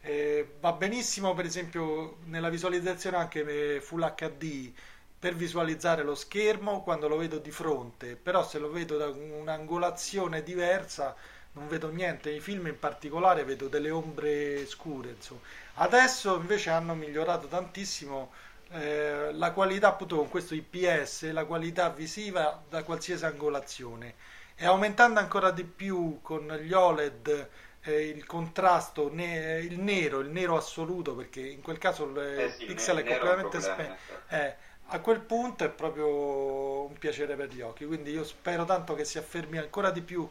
Eh, va benissimo, per esempio, nella visualizzazione anche Full HD per visualizzare lo schermo quando lo vedo di fronte, però se lo vedo da un'angolazione diversa non vedo niente, i film in particolare vedo delle ombre scure. Insomma. Adesso invece hanno migliorato tantissimo eh, la qualità appunto con questo IPS, la qualità visiva da qualsiasi angolazione e aumentando ancora di più con gli OLED eh, il contrasto, ne- il nero, il nero assoluto perché in quel caso il eh sì, pixel è completamente spento. Eh, a quel punto è proprio un piacere per gli occhi, quindi io spero tanto che si affermi ancora di più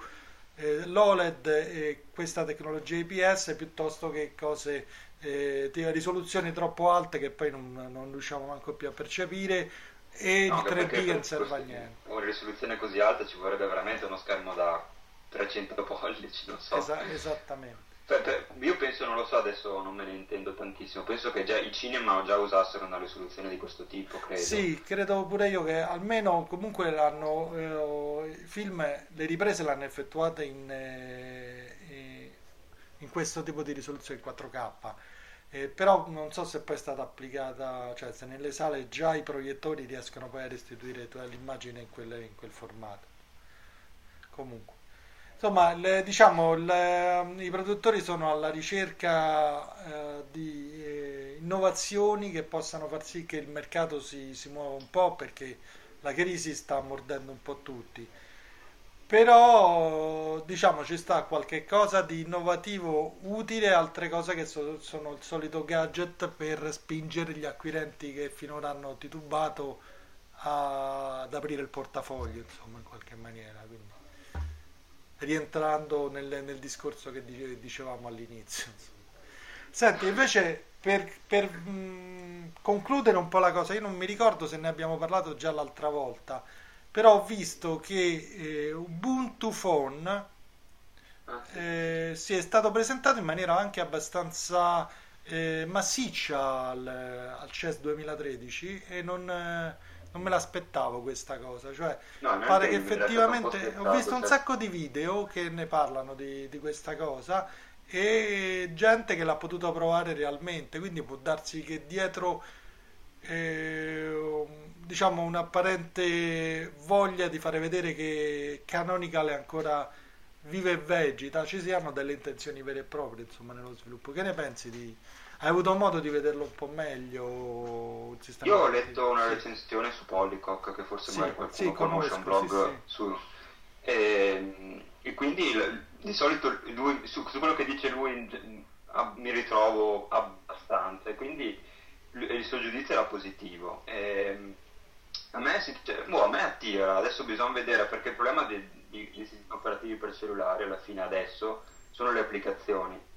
eh, l'OLED e questa tecnologia IPS piuttosto che cose eh, di risoluzioni troppo alte che poi non, non riusciamo manco più a percepire e no, il 3D che non serve a niente. Una risoluzione così alta ci vorrebbe veramente uno schermo da 300 pollici, non so. Esa- esattamente. Io penso, non lo so, adesso non me ne intendo tantissimo, penso che già i cinema già usassero una risoluzione di questo tipo, credo. Sì, credo pure io che almeno comunque l'hanno, eh, film, le riprese l'hanno effettuate in, eh, in questo tipo di risoluzione 4K. Eh, però non so se poi è stata applicata, cioè se nelle sale già i proiettori riescono poi a restituire l'immagine in, quelle, in quel formato. Comunque. Insomma, le, diciamo, le, i produttori sono alla ricerca eh, di eh, innovazioni che possano far sì che il mercato si, si muova un po' perché la crisi sta mordendo un po' tutti. Però diciamo ci sta qualche cosa di innovativo utile, altre cose che so, sono il solito gadget per spingere gli acquirenti che finora hanno titubato a, ad aprire il portafoglio, insomma, in qualche maniera. Quindi rientrando nel, nel discorso che dicevamo all'inizio. Senti, invece per, per mh, concludere un po' la cosa, io non mi ricordo se ne abbiamo parlato già l'altra volta, però ho visto che eh, Ubuntu Phone ah, eh, si è stato presentato in maniera anche abbastanza eh, massiccia al, al CES 2013 e non eh, non me l'aspettavo questa cosa, cioè no, pare che effettivamente ho visto un cioè... sacco di video che ne parlano di, di, questa cosa e gente che l'ha potuto provare realmente, quindi può darsi che dietro eh, diciamo un'apparente voglia di fare vedere che Canonical è ancora vive e vegeta, ci siano delle intenzioni vere e proprie insomma nello sviluppo. Che ne pensi di hai avuto modo di vederlo un po' meglio? Io ho letto una recensione su Polycock, che forse sì, magari qualcuno sì, conosce, un blog sì, su... E, e, quindi di solito lui, su, su, quello che dice lui mi ritrovo abbastanza, e quindi il suo giudizio era positivo. E, a, me, cioè, boh, a me attira, adesso bisogna vedere perché il problema dei, dei sistemi operativi per cellulare alla fine adesso sono le applicazioni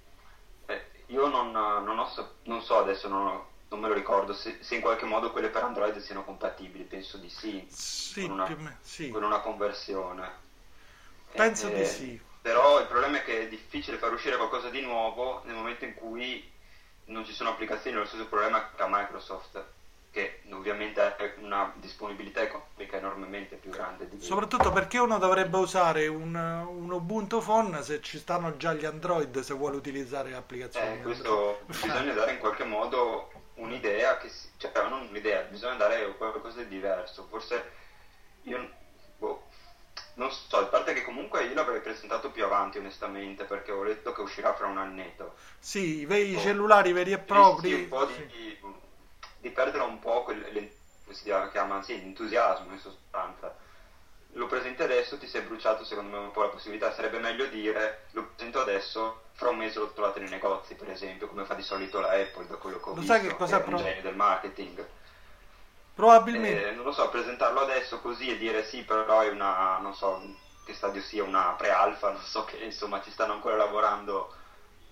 io non, non, ho, non so adesso, non, ho, non, me lo ricordo, se, se, in qualche modo quelle per Android siano compatibili, penso di sì, sì, con, una, me, sì. con una conversione. Penso eh, di sì. Però il problema è che è difficile far uscire qualcosa di nuovo nel momento in cui non ci sono applicazioni, lo stesso problema che ha Microsoft che ovviamente ha una disponibilità economica enormemente più grande. Di Soprattutto perché uno dovrebbe usare un, un, Ubuntu Phone se ci stanno già gli Android se vuole utilizzare applicazioni. Eh, questo bisogna dare in qualche modo un'idea, che si, cioè non un'idea, bisogna dare qualcosa di diverso. Forse io boh, non so, a parte che comunque io l'avrei presentato più avanti onestamente perché ho letto che uscirà fra un annetto. Sì, i, i cellulari veri e propri. Un po' di, sì di perdere un po' quel, si chiama, sì, l'entusiasmo in sostanza. Lo presenti adesso, ti sei bruciato secondo me un po' la possibilità, sarebbe meglio dire lo presento adesso, fra un mese lo trovate nei negozi per esempio, come fa di solito la Apple da quello che ho lo visto, sai che cosa è un genio del marketing. Probabilmente. Eh, non lo so, presentarlo adesso così e dire sì, però è una, non so che stadio sia, una pre-alfa, non so che insomma ci stanno ancora lavorando,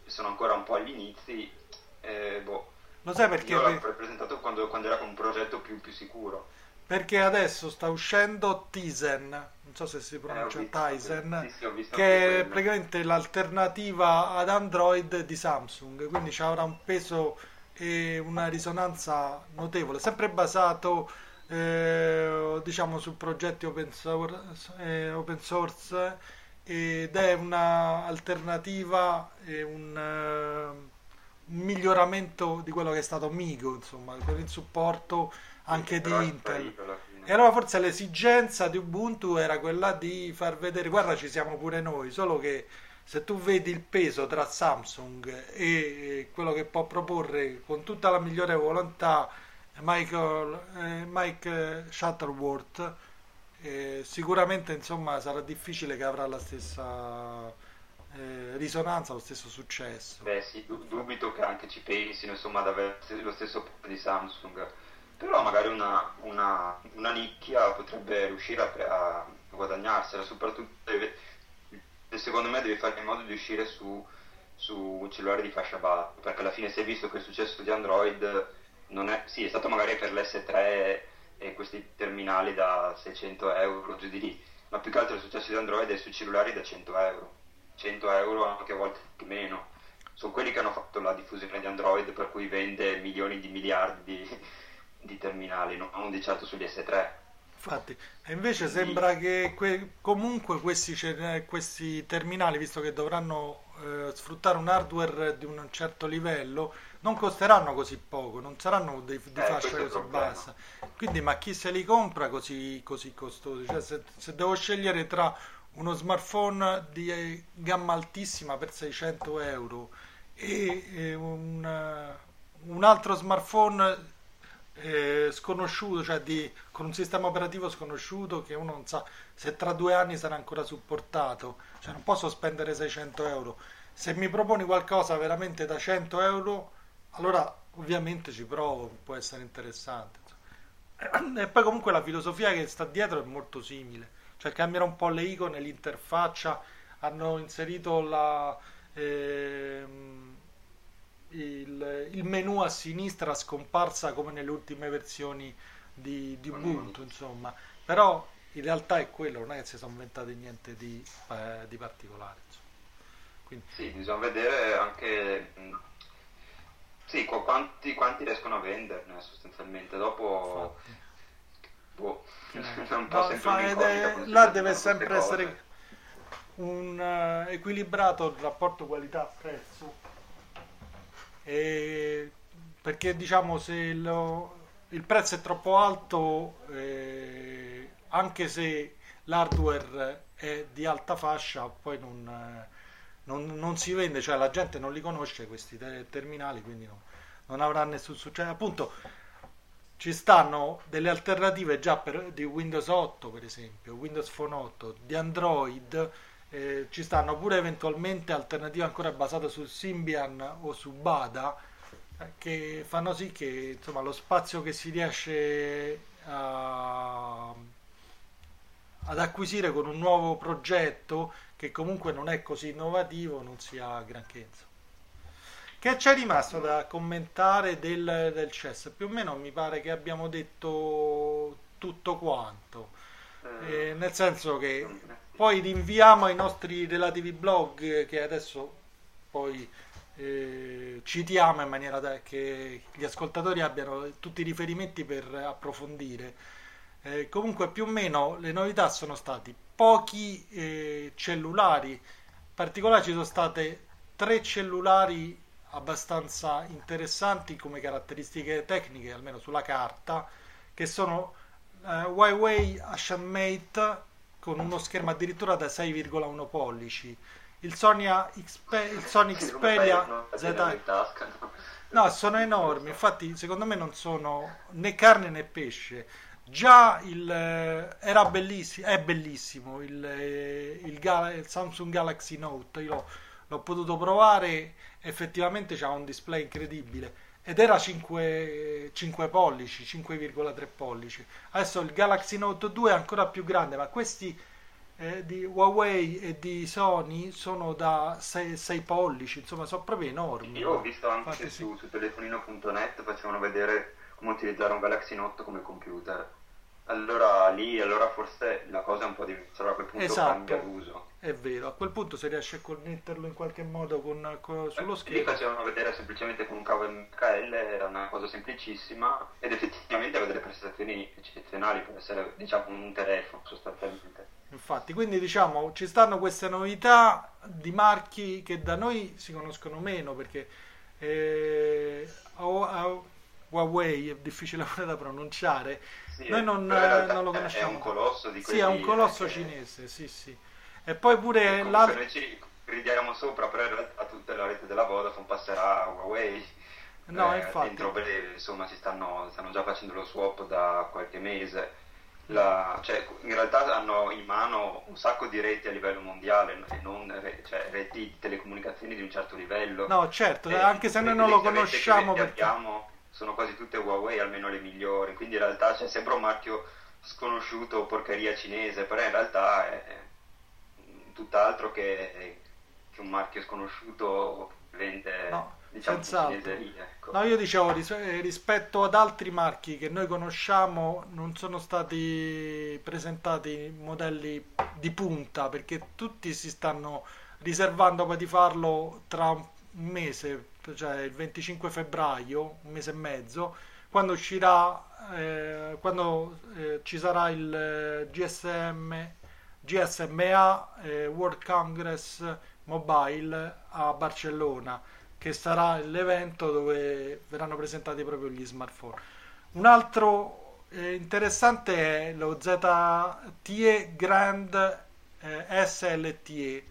sono ancora un po' agli inizi, eh, boh, lo sai perché? Io l'ho presentato quando, quando era con un progetto più, più sicuro. perché adesso sta uscendo Tizen, non so se si pronuncia Eh, Tizen, sì, sì, che è praticamente l'alternativa ad Android di Samsung, quindi ci avrà un peso e una risonanza notevole, sempre basato eh, diciamo su progetti open source, eh, open source ed è una alternativa e un, eh, un miglioramento di quello che è stato Migo, insomma, per il supporto anche di Intel. E allora forse l'esigenza di Ubuntu era quella di far vedere, guarda ci siamo pure noi, solo che se tu vedi il peso tra Samsung e quello che può proporre con tutta la migliore volontà Michael, eh, Mike Shuttleworth, eh, sicuramente insomma sarà difficile che avrà la stessa eh, risonanza, lo stesso successo. Beh sì, du- dubito che anche ci pensino insomma ad avere lo stesso di Samsung, però magari una, una- una nicchia potrebbe riuscire a, a guadagnarsela, soprattutto deve- secondo me deve fare in modo di uscire su, su un cellulare di fascia bassa, perché alla fine si è visto che il successo di Android non è, sì, è stato magari per l'S3 e questi terminali da 600 euro giù di lì, ma più che altro il successo di Android è sui cellulari da 100 euro, 100 euro anche a volte meno. Sono quelli che hanno fatto la diffusione di Android per cui vende milioni di miliardi di, di terminali, non di certo sugli S3. Infatti, e invece sembra che que- comunque questi, questi terminali, visto che dovranno eh, sfruttare un hardware di un certo livello, non costeranno così poco, non saranno di, di Eh, fascia così bassa. Quindi, ma chi se li compra così, così costosi? Cioè, se, se devo scegliere tra uno smartphone di eh, gamma altissima per 600 euro e, e un, eh, un altro smartphone eh, sconosciuto, cioè di, con un sistema operativo sconosciuto che uno non sa se tra due anni sarà ancora supportato, cioè non posso spendere 600 euro. Se mi proponi qualcosa veramente da 100 euro, allora ovviamente ci provo, può essere interessante. *clears throat* E poi comunque la filosofia che sta dietro è molto simile, cioè cambiano un po' le icone, l'interfaccia, hanno inserito la, ehm, il, il menu a sinistra scomparsa come nelle ultime versioni di, di Ubuntu, insomma, però in realtà è quello, non è che si sono inventati niente di, eh, di particolare. Quindi, Sì, bisogna vedere anche mh, sì, qu- quanti, quanti riescono a venderne sostanzialmente. Dopo, infatti. Boh, è un po' No, sempre si là deve sempre cose. essere un eh, equilibrato il rapporto qualità-prezzo E perché diciamo se lo- il prezzo è troppo alto eh, anche se l'hardware è di alta fascia poi non, eh, non- non si vende cioè la gente non li conosce questi te- terminali quindi no- non avrà nessun successo appunto ci stanno delle alternative già per, di Windows 8 per esempio, Windows Phone 8, di Android, eh, ci stanno pure eventualmente alternative ancora basate su Symbian o su Bada eh, che fanno sì che insomma, lo spazio che si riesce a- ad acquisire con un nuovo progetto che comunque non è così innovativo non sia granché. insomma. Che c'è rimasto da commentare del, del CES? Più o meno mi pare che abbiamo detto tutto quanto, Eh, Eh, nel senso che poi rinviamo ai nostri relativi blog eh, che adesso poi eh, citiamo in maniera da che gli ascoltatori abbiano tutti i riferimenti per approfondire. Eh, comunque più o meno le novità sono stati pochi eh, cellulari, in particolare ci sono state tre cellulari abbastanza interessanti come caratteristiche tecniche, almeno sulla carta, che sono eh, Huawei Action Mate con uno schermo addirittura da 6,1 pollici, il Sony, Xpe- il Sony Xperia Z no? *laughs* No, sono enormi, infatti secondo me non sono né carne né pesce. Già il, eh, era bellissimo, è bellissimo il, eh, il il Samsung Galaxy Note, io l'ho, l'ho potuto provare, effettivamente c'ha un display incredibile ed era 5, 5 pollici, 5,3 pollici. Adesso il Galaxy Note 2 è ancora più grande, ma questi eh, di Huawei e di Sony sono da 6, pollici, insomma sono proprio enormi. Io ho visto anche Infatti sì. su, su telefonino.net facevano vedere come utilizzare un Galaxy Note come computer. Allora lì allora forse la cosa è un po' diversa, allora a quel punto Esatto. cambia l'uso. È vero, a quel punto se riesci a connetterlo in qualche modo con, con- sullo Lì schermo. facevano vedere semplicemente con un cavo MKL, era una cosa semplicissima ed effettivamente aveva delle prestazioni eccezionali per essere diciamo un telefono sostanzialmente. Infatti, quindi diciamo ci stanno queste novità di marchi che da noi si conoscono meno perché eh, Hua- Hua- Huawei è difficile *laughs* da pronunciare. Sì, Noi non, realtà non lo conosciamo. È un colosso di Sì, è un quelli, colosso eh, che- cinese, sì, sì. E poi pure l'altro... noi ci ridiamo sopra, però realtà tutta la rete della Vodafone passerà a Huawei. No, Eh, infatti. Entro breve, insomma, si stanno, stanno già facendo lo swap da qualche mese. La- cioè, in realtà hanno in mano un sacco di reti a livello mondiale e non re- cioè, reti di telecomunicazioni di un certo livello. No, certo, E anche se noi non lo conosciamo perché... abbiamo sono quasi tutte Huawei, almeno le migliori, quindi in realtà c'è sempre un marchio sconosciuto, porcheria cinese, però in realtà è è tutt'altro che, che un marchio sconosciuto vende No, diciamo cineseria, ecco. No, io dicevo, eh, rispetto ad altri marchi che noi conosciamo, non sono stati presentati modelli di punta perché tutti si stanno riservando poi di farlo tra un mese, cioè il 25 febbraio, un mese e mezzo, quando uscirà, eh, quando eh, ci sarà il eh, GSM, GSMA eh, World Congress Mobile a Barcellona che sarà l'evento dove verranno presentati proprio gli smartphone. Un altro eh, interessante è lo ZTE Grand eh, SLTE.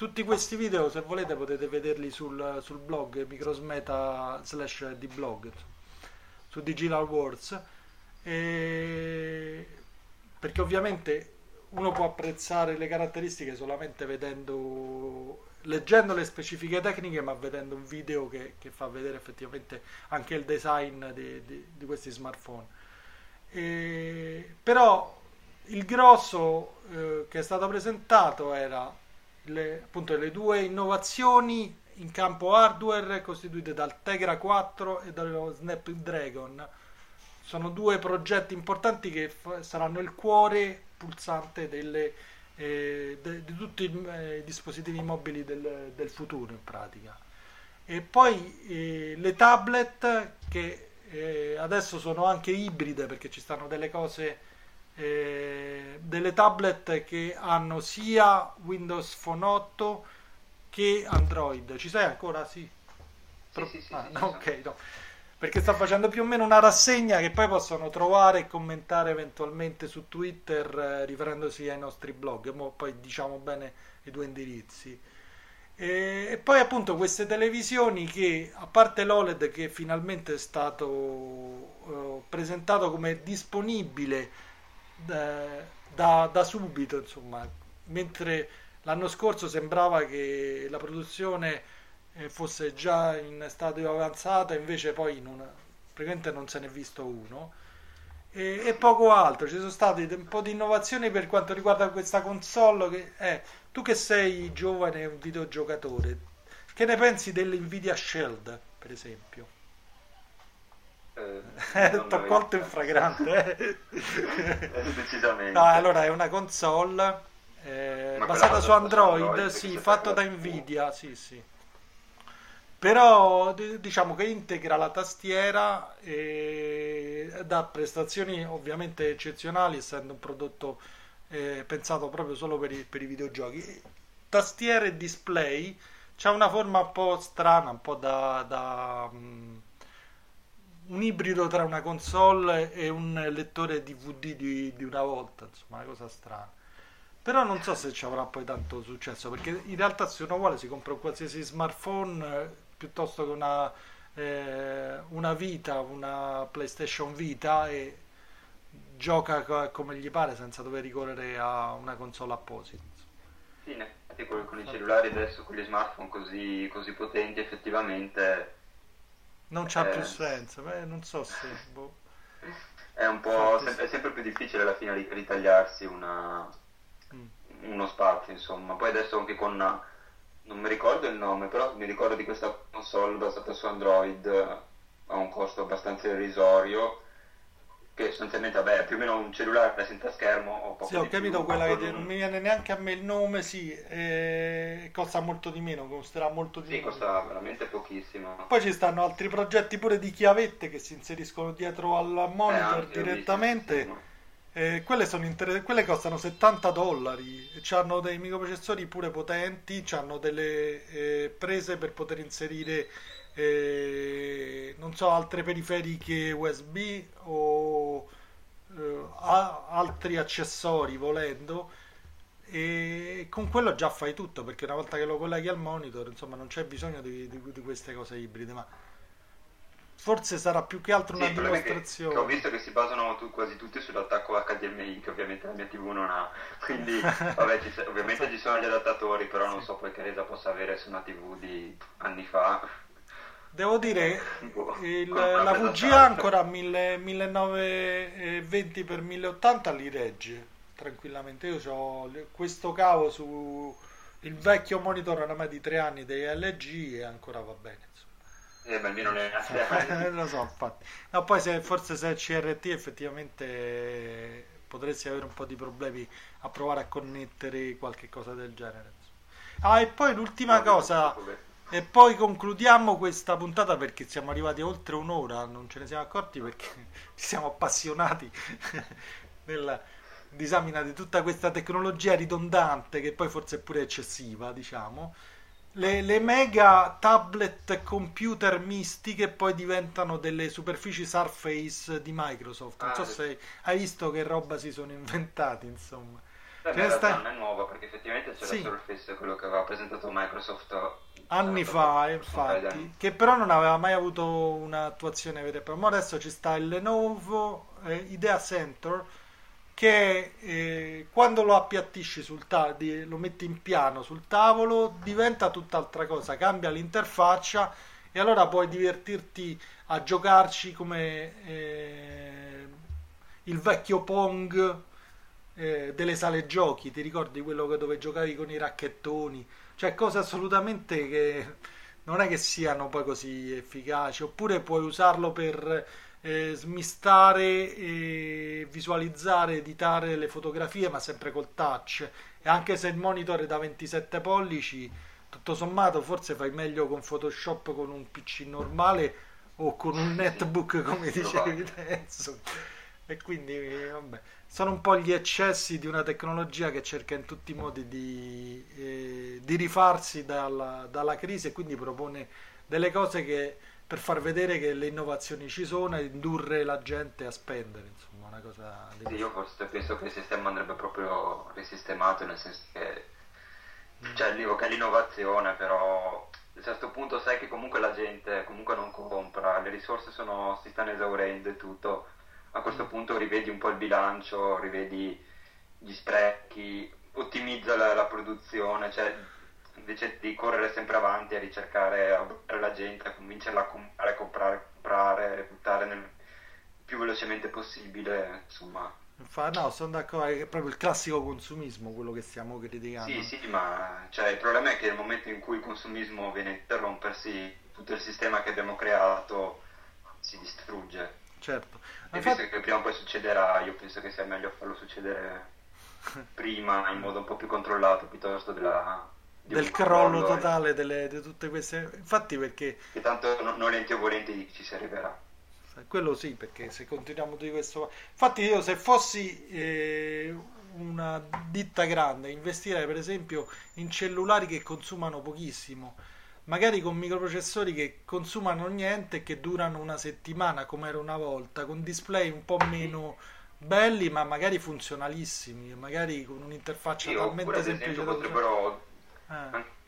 Tutti questi video, se volete, potete vederli sul, sul blog microsmeta slash di blog su Digital Wars. E... Perché ovviamente uno può apprezzare le caratteristiche solamente vedendo, leggendo le specifiche tecniche, ma vedendo un video che, che fa vedere effettivamente anche il design di, di- di questi smartphone. E- però il grosso eh, che è stato presentato era le, appunto le due innovazioni in campo hardware costituite dal Tegra 4 e dallo Snapdragon. Sono due progetti importanti che fa- saranno il cuore pulsante delle, eh, de- di tutti i eh, dispositivi mobili del, del futuro in pratica. E poi eh, le tablet che eh, adesso sono anche ibride perché ci stanno delle cose, eh, delle tablet che hanno sia Windows Phone 8 che Android. Ci sei ancora? Sì. Sì, sì, sì, Ah, no, ok, no. Perché sto facendo più o meno una rassegna che poi possono trovare e commentare eventualmente su Twitter eh, riferendosi ai nostri blog. Mo poi diciamo bene i due indirizzi. E, e poi appunto queste televisioni che, a parte l'OLED che finalmente è stato eh, presentato come disponibile eh, da, da subito, insomma, mentre l'anno scorso sembrava che la produzione eh, fosse già in stadio avanzato, invece poi non, praticamente non se n'è visto uno. E, e poco altro, ci sono state un po' di innovazioni per quanto riguarda questa console. Che, eh, tu che sei giovane un videogiocatore, che ne pensi dell'Nvidia Shield, per esempio? Eh, t'ho colto in fragrante. eh. Eh, Decisamente. No, allora è una console eh, basata su Android, Android, sì, fatta da c'è Nvidia, sì, sì. Però diciamo che integra la tastiera e dà prestazioni ovviamente eccezionali, essendo un prodotto eh, pensato proprio solo per i, per i videogiochi. Tastiere e display c'ha una forma un po' strana, un po' da, da, mm, un ibrido tra una console e un lettore DVD di, di una volta, insomma, una cosa strana. Però non so se ci avrà poi tanto successo, perché in realtà se uno vuole si compra un qualsiasi smartphone eh, piuttosto che una, eh, una Vita, una PlayStation Vita e gioca co- come gli pare senza dover ricorrere a una console apposita. Sì, con, con i cellulari adesso, con gli smartphone così, così potenti, effettivamente Non c'ha Eh. più senso, beh, non so se... boh. è un po' sì. è sempre più difficile alla fine ri- ritagliarsi una, Mm. uno spazio, insomma. Poi adesso anche con, non mi ricordo il nome, però mi ricordo di questa console basata su Android eh, a un costo abbastanza irrisorio, che sostanzialmente, vabbè, più o meno un cellulare senza schermo o poco Sì, ho capito più, quella che con... non mi viene neanche a me il nome, sì, eh, costa molto di meno, costerà molto di sì, meno. costa veramente pochissimo. Poi ci stanno altri progetti pure di chiavette che si inseriscono dietro al monitor Eh, direttamente. Eh, quelle, sono inter- quelle costano 70 dollari, hanno dei microprocessori pure potenti, hanno delle eh, prese per poter inserire eh, non so, altre periferiche USB o eh, altri accessori volendo. E con quello già fai tutto perché una volta che lo colleghi al monitor insomma non c'è bisogno di, di- di queste cose ibride ma forse sarà più che altro Sì, una che, dimostrazione. che ho visto che si basano tu- quasi tutti sull'attacco HDMI che ovviamente la mia TV non ha, quindi *laughs* vabbè, ci- ovviamente ci sono gli adattatori, però non so poi che resa possa avere su una TV di anni fa. Devo dire, il- la VGA ancora 1000 1920x1080 li regge tranquillamente. Io ho questo cavo su il vecchio monitor oramai di tre anni dei LG e ancora va bene. insomma. Eh, ma almeno ne ha *laughs* Lo so, infatti. No, poi se, forse se è CRT effettivamente potresti avere un po' di problemi a provare a connettere qualche cosa del genere. insomma. Ah, e poi l'ultima cosa, e poi concludiamo questa puntata perché siamo arrivati oltre un'ora, non ce ne siamo accorti perché *laughs* ci siamo appassionati *laughs* nella disamina di tutta questa tecnologia ridondante che poi forse è pure eccessiva, diciamo. Le, le mega tablet computer misti che poi diventano delle superfici Surface di Microsoft. Non Ah, so sì. se hai visto che roba si sono inventati, insomma. Beh, realtà sta- non è nuova perché effettivamente c'era Sì. Surface, quello che aveva presentato Microsoft Anni eh, fa, di infatti, che però non aveva mai avuto un'attuazione vera e propria. Ma adesso ci sta il Lenovo eh, Idea Center che eh, quando lo appiattisci sul tavolo, lo metti in piano sul tavolo, diventa tutt'altra cosa, cambia l'interfaccia e allora puoi divertirti a giocarci come eh, il vecchio Pong eh, delle sale giochi, ti ricordi quello dove giocavi con i racchettoni? Cioè cose assolutamente che non è che siano poi così efficaci, oppure puoi usarlo per eh, smistare e visualizzare, editare le fotografie, ma sempre col touch. E anche se il monitor è da 27 pollici, tutto sommato forse fai meglio con Photoshop con un PC normale o con un *laughs* netbook come dicevi adesso. E quindi, vabbè, sono un po' gli eccessi di una tecnologia che cerca in tutti i modi di, eh, di rifarsi dalla, dalla crisi e quindi propone delle cose che per far vedere che le innovazioni ci sono e indurre la gente a spendere, insomma, una cosa Sì, io forse penso che il sistema andrebbe proprio risistemato, nel senso che cioè, dico che è l'innovazione, però a un certo punto sai che comunque la gente comunque non compra, le risorse sono, si stanno esaurendo e tutto. A questo punto rivedi un po' il bilancio, rivedi gli sprechi, ottimizza la, la produzione, cioè invece di correre sempre avanti a ricercare, a buttare la gente, a convincerla a comprare, comprare, comprare, buttare nel più velocemente possibile, insomma. No, sono d'accordo, è proprio il classico consumismo quello che stiamo criticando. Sì, sì, ma cioè, il problema è che nel momento in cui il consumismo viene a interrompersi, tutto il sistema che abbiamo creato si distrugge. Certo. E visto che prima o poi succederà, io penso che sia meglio farlo succedere *laughs* prima in modo un po' più controllato piuttosto della, del crollo eh, totale delle- di tutte queste infatti perché Che tanto no- nolenti o volenti ci si arriverà. quello sì perché se continuiamo di questo infatti io se fossi eh, una ditta grande investirei per esempio in cellulari che consumano pochissimo magari con microprocessori che consumano niente e che durano una settimana come era una volta con display un po' meno belli ma magari funzionalissimi magari con un'interfaccia Sì, talmente semplice potrebbero Eh.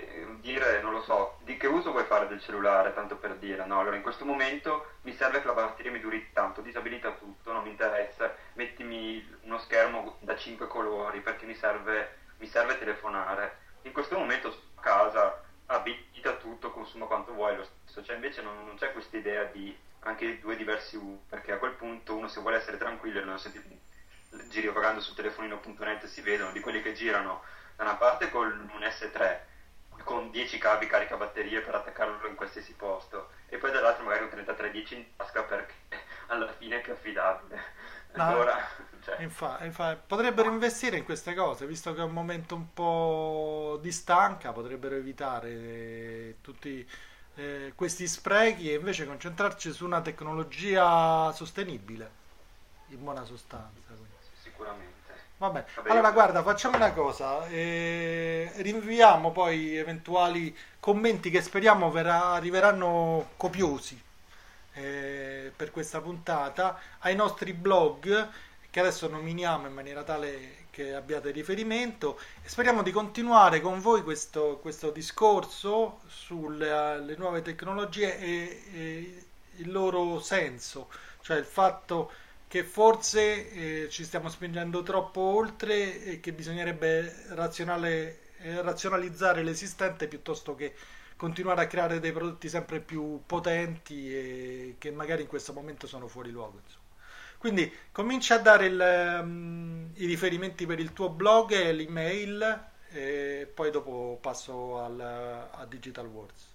dire, non lo so, di che uso vuoi fare del cellulare, tanto per dire, no? Allora in questo momento mi serve che la batteria mi duri tanto, disabilita tutto, non mi interessa, mettimi uno schermo da 5 colori perché mi serve, mi serve telefonare. In questo momento a casa, abilita tutto, consuma quanto vuoi lo stesso, cioè invece non, non c'è questa idea di anche due diversi usi, perché a quel punto uno se vuole essere tranquillo e non senti giri vagando sul telefonino.net si vedono di quelli che girano da una parte con un S3 con 10 cavi caricabatterie per attaccarlo in qualsiasi posto e poi dall'altro magari un 3310 in tasca perché *laughs* alla fine è più affidabile. No, Ancora, cioè. infa, infa, potrebbero investire in queste cose, visto che è un momento un po' di stanca, potrebbero evitare tutti eh, questi sprechi e invece concentrarci su una tecnologia sostenibile, in buona sostanza. Quindi. Sicuramente. Vabbè. Allora guarda, facciamo una cosa, eh, rinviamo poi eventuali commenti che speriamo verrà, arriveranno copiosi eh, per questa puntata ai nostri blog che adesso nominiamo in maniera tale che abbiate riferimento e speriamo di continuare con voi questo, questo discorso sulle nuove tecnologie e, e, il loro senso, cioè il fatto che forse eh, ci stiamo spingendo troppo oltre e che bisognerebbe eh, razionalizzare l'esistente piuttosto che continuare a creare dei prodotti sempre più potenti e che magari in questo momento sono fuori luogo. Insomma. Quindi comincia a dare il, um, i riferimenti per il tuo blog e l'email e poi dopo passo al, a Digital Wars.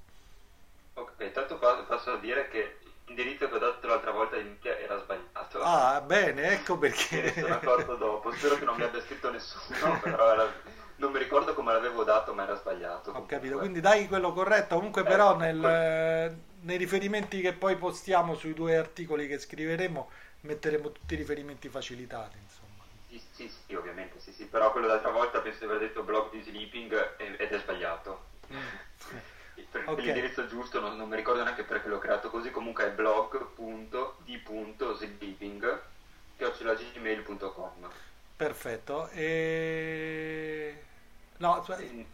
Ok, intanto passo a dire che l'indirizzo che ho dato l'altra volta in era sbagliato. Ah, bene, ecco perché. Sono accorto dopo, spero che non mi abbia scritto nessuno, *laughs* però era... non mi ricordo come l'avevo dato, ma era sbagliato. Ho comunque. capito, quindi dai quello corretto. Comunque, eh, però, nel, nei riferimenti che poi postiamo sui due articoli che scriveremo metteremo tutti i riferimenti facilitati. Insomma. Sì, sì, sì, ovviamente, sì, sì, però quello d'altra volta penso di aver detto blog di sleeping ed è sbagliato. Mm. *laughs* okay. L'indirizzo giusto non, non, mi ricordo neanche perché l'ho creato così, comunque è chiocciolagmail.com Perfetto. E... No, cioè...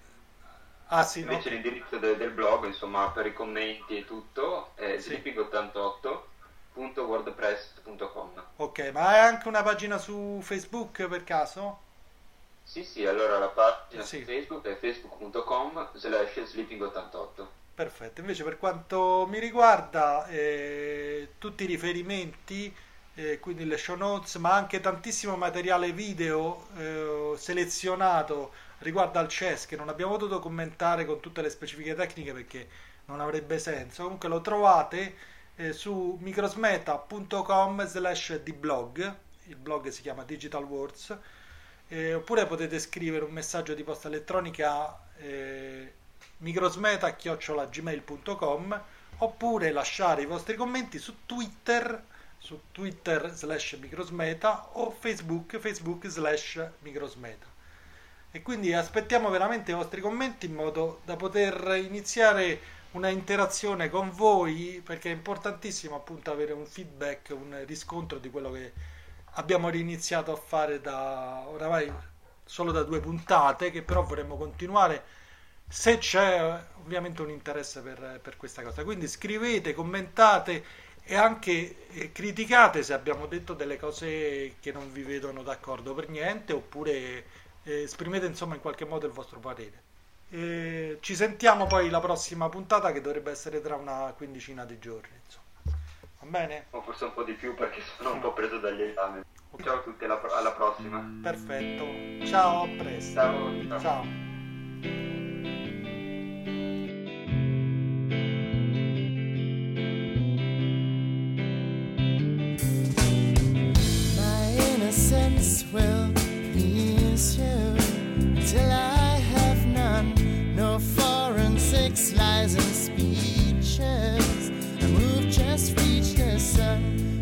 Ah, sì, Invece okay. l'indirizzo de- del blog, insomma, per i commenti e tutto, è sì. sleeping88 www.wordpress.com Ok, ma hai anche una pagina su Facebook per caso? Sì, sì, allora la pagina sì. su Facebook è facebook.com slash sleeping88 Perfetto, invece per quanto mi riguarda eh, tutti i riferimenti, eh, quindi le show notes, ma anche tantissimo materiale video eh, selezionato riguardo al CES che non abbiamo potuto commentare con tutte le specifiche tecniche perché non avrebbe senso, comunque lo trovate eh, su microsmeta.com slash di blog il blog si chiama Digital Words eh, oppure potete scrivere un messaggio di posta elettronica eh, microsmeta.gmail.com oppure lasciare i vostri commenti su Twitter su Twitter slash microsmeta o Facebook Facebook slash microsmeta. E quindi aspettiamo veramente i vostri commenti in modo da poter iniziare una interazione con voi perché è importantissimo appunto avere un feedback, un riscontro di quello che abbiamo riniziato a fare da oramai solo da due puntate che però vorremmo continuare se c'è ovviamente un interesse per, per questa cosa. Quindi scrivete, commentate e anche eh, criticate se abbiamo detto delle cose che non vi vedono d'accordo per niente oppure eh, esprimete insomma in qualche modo il vostro parere e ci sentiamo poi la prossima puntata che dovrebbe essere tra una quindicina di giorni. Insomma. Va bene? O forse un po' di più perché sono un po' preso dagli esami. Okay. Ciao a tutti, alla, alla prossima. Perfetto. Ciao, a presto. ciao. ciao. ciao. will please you till I forensics, lies, and speeches. And we've just reached the sun.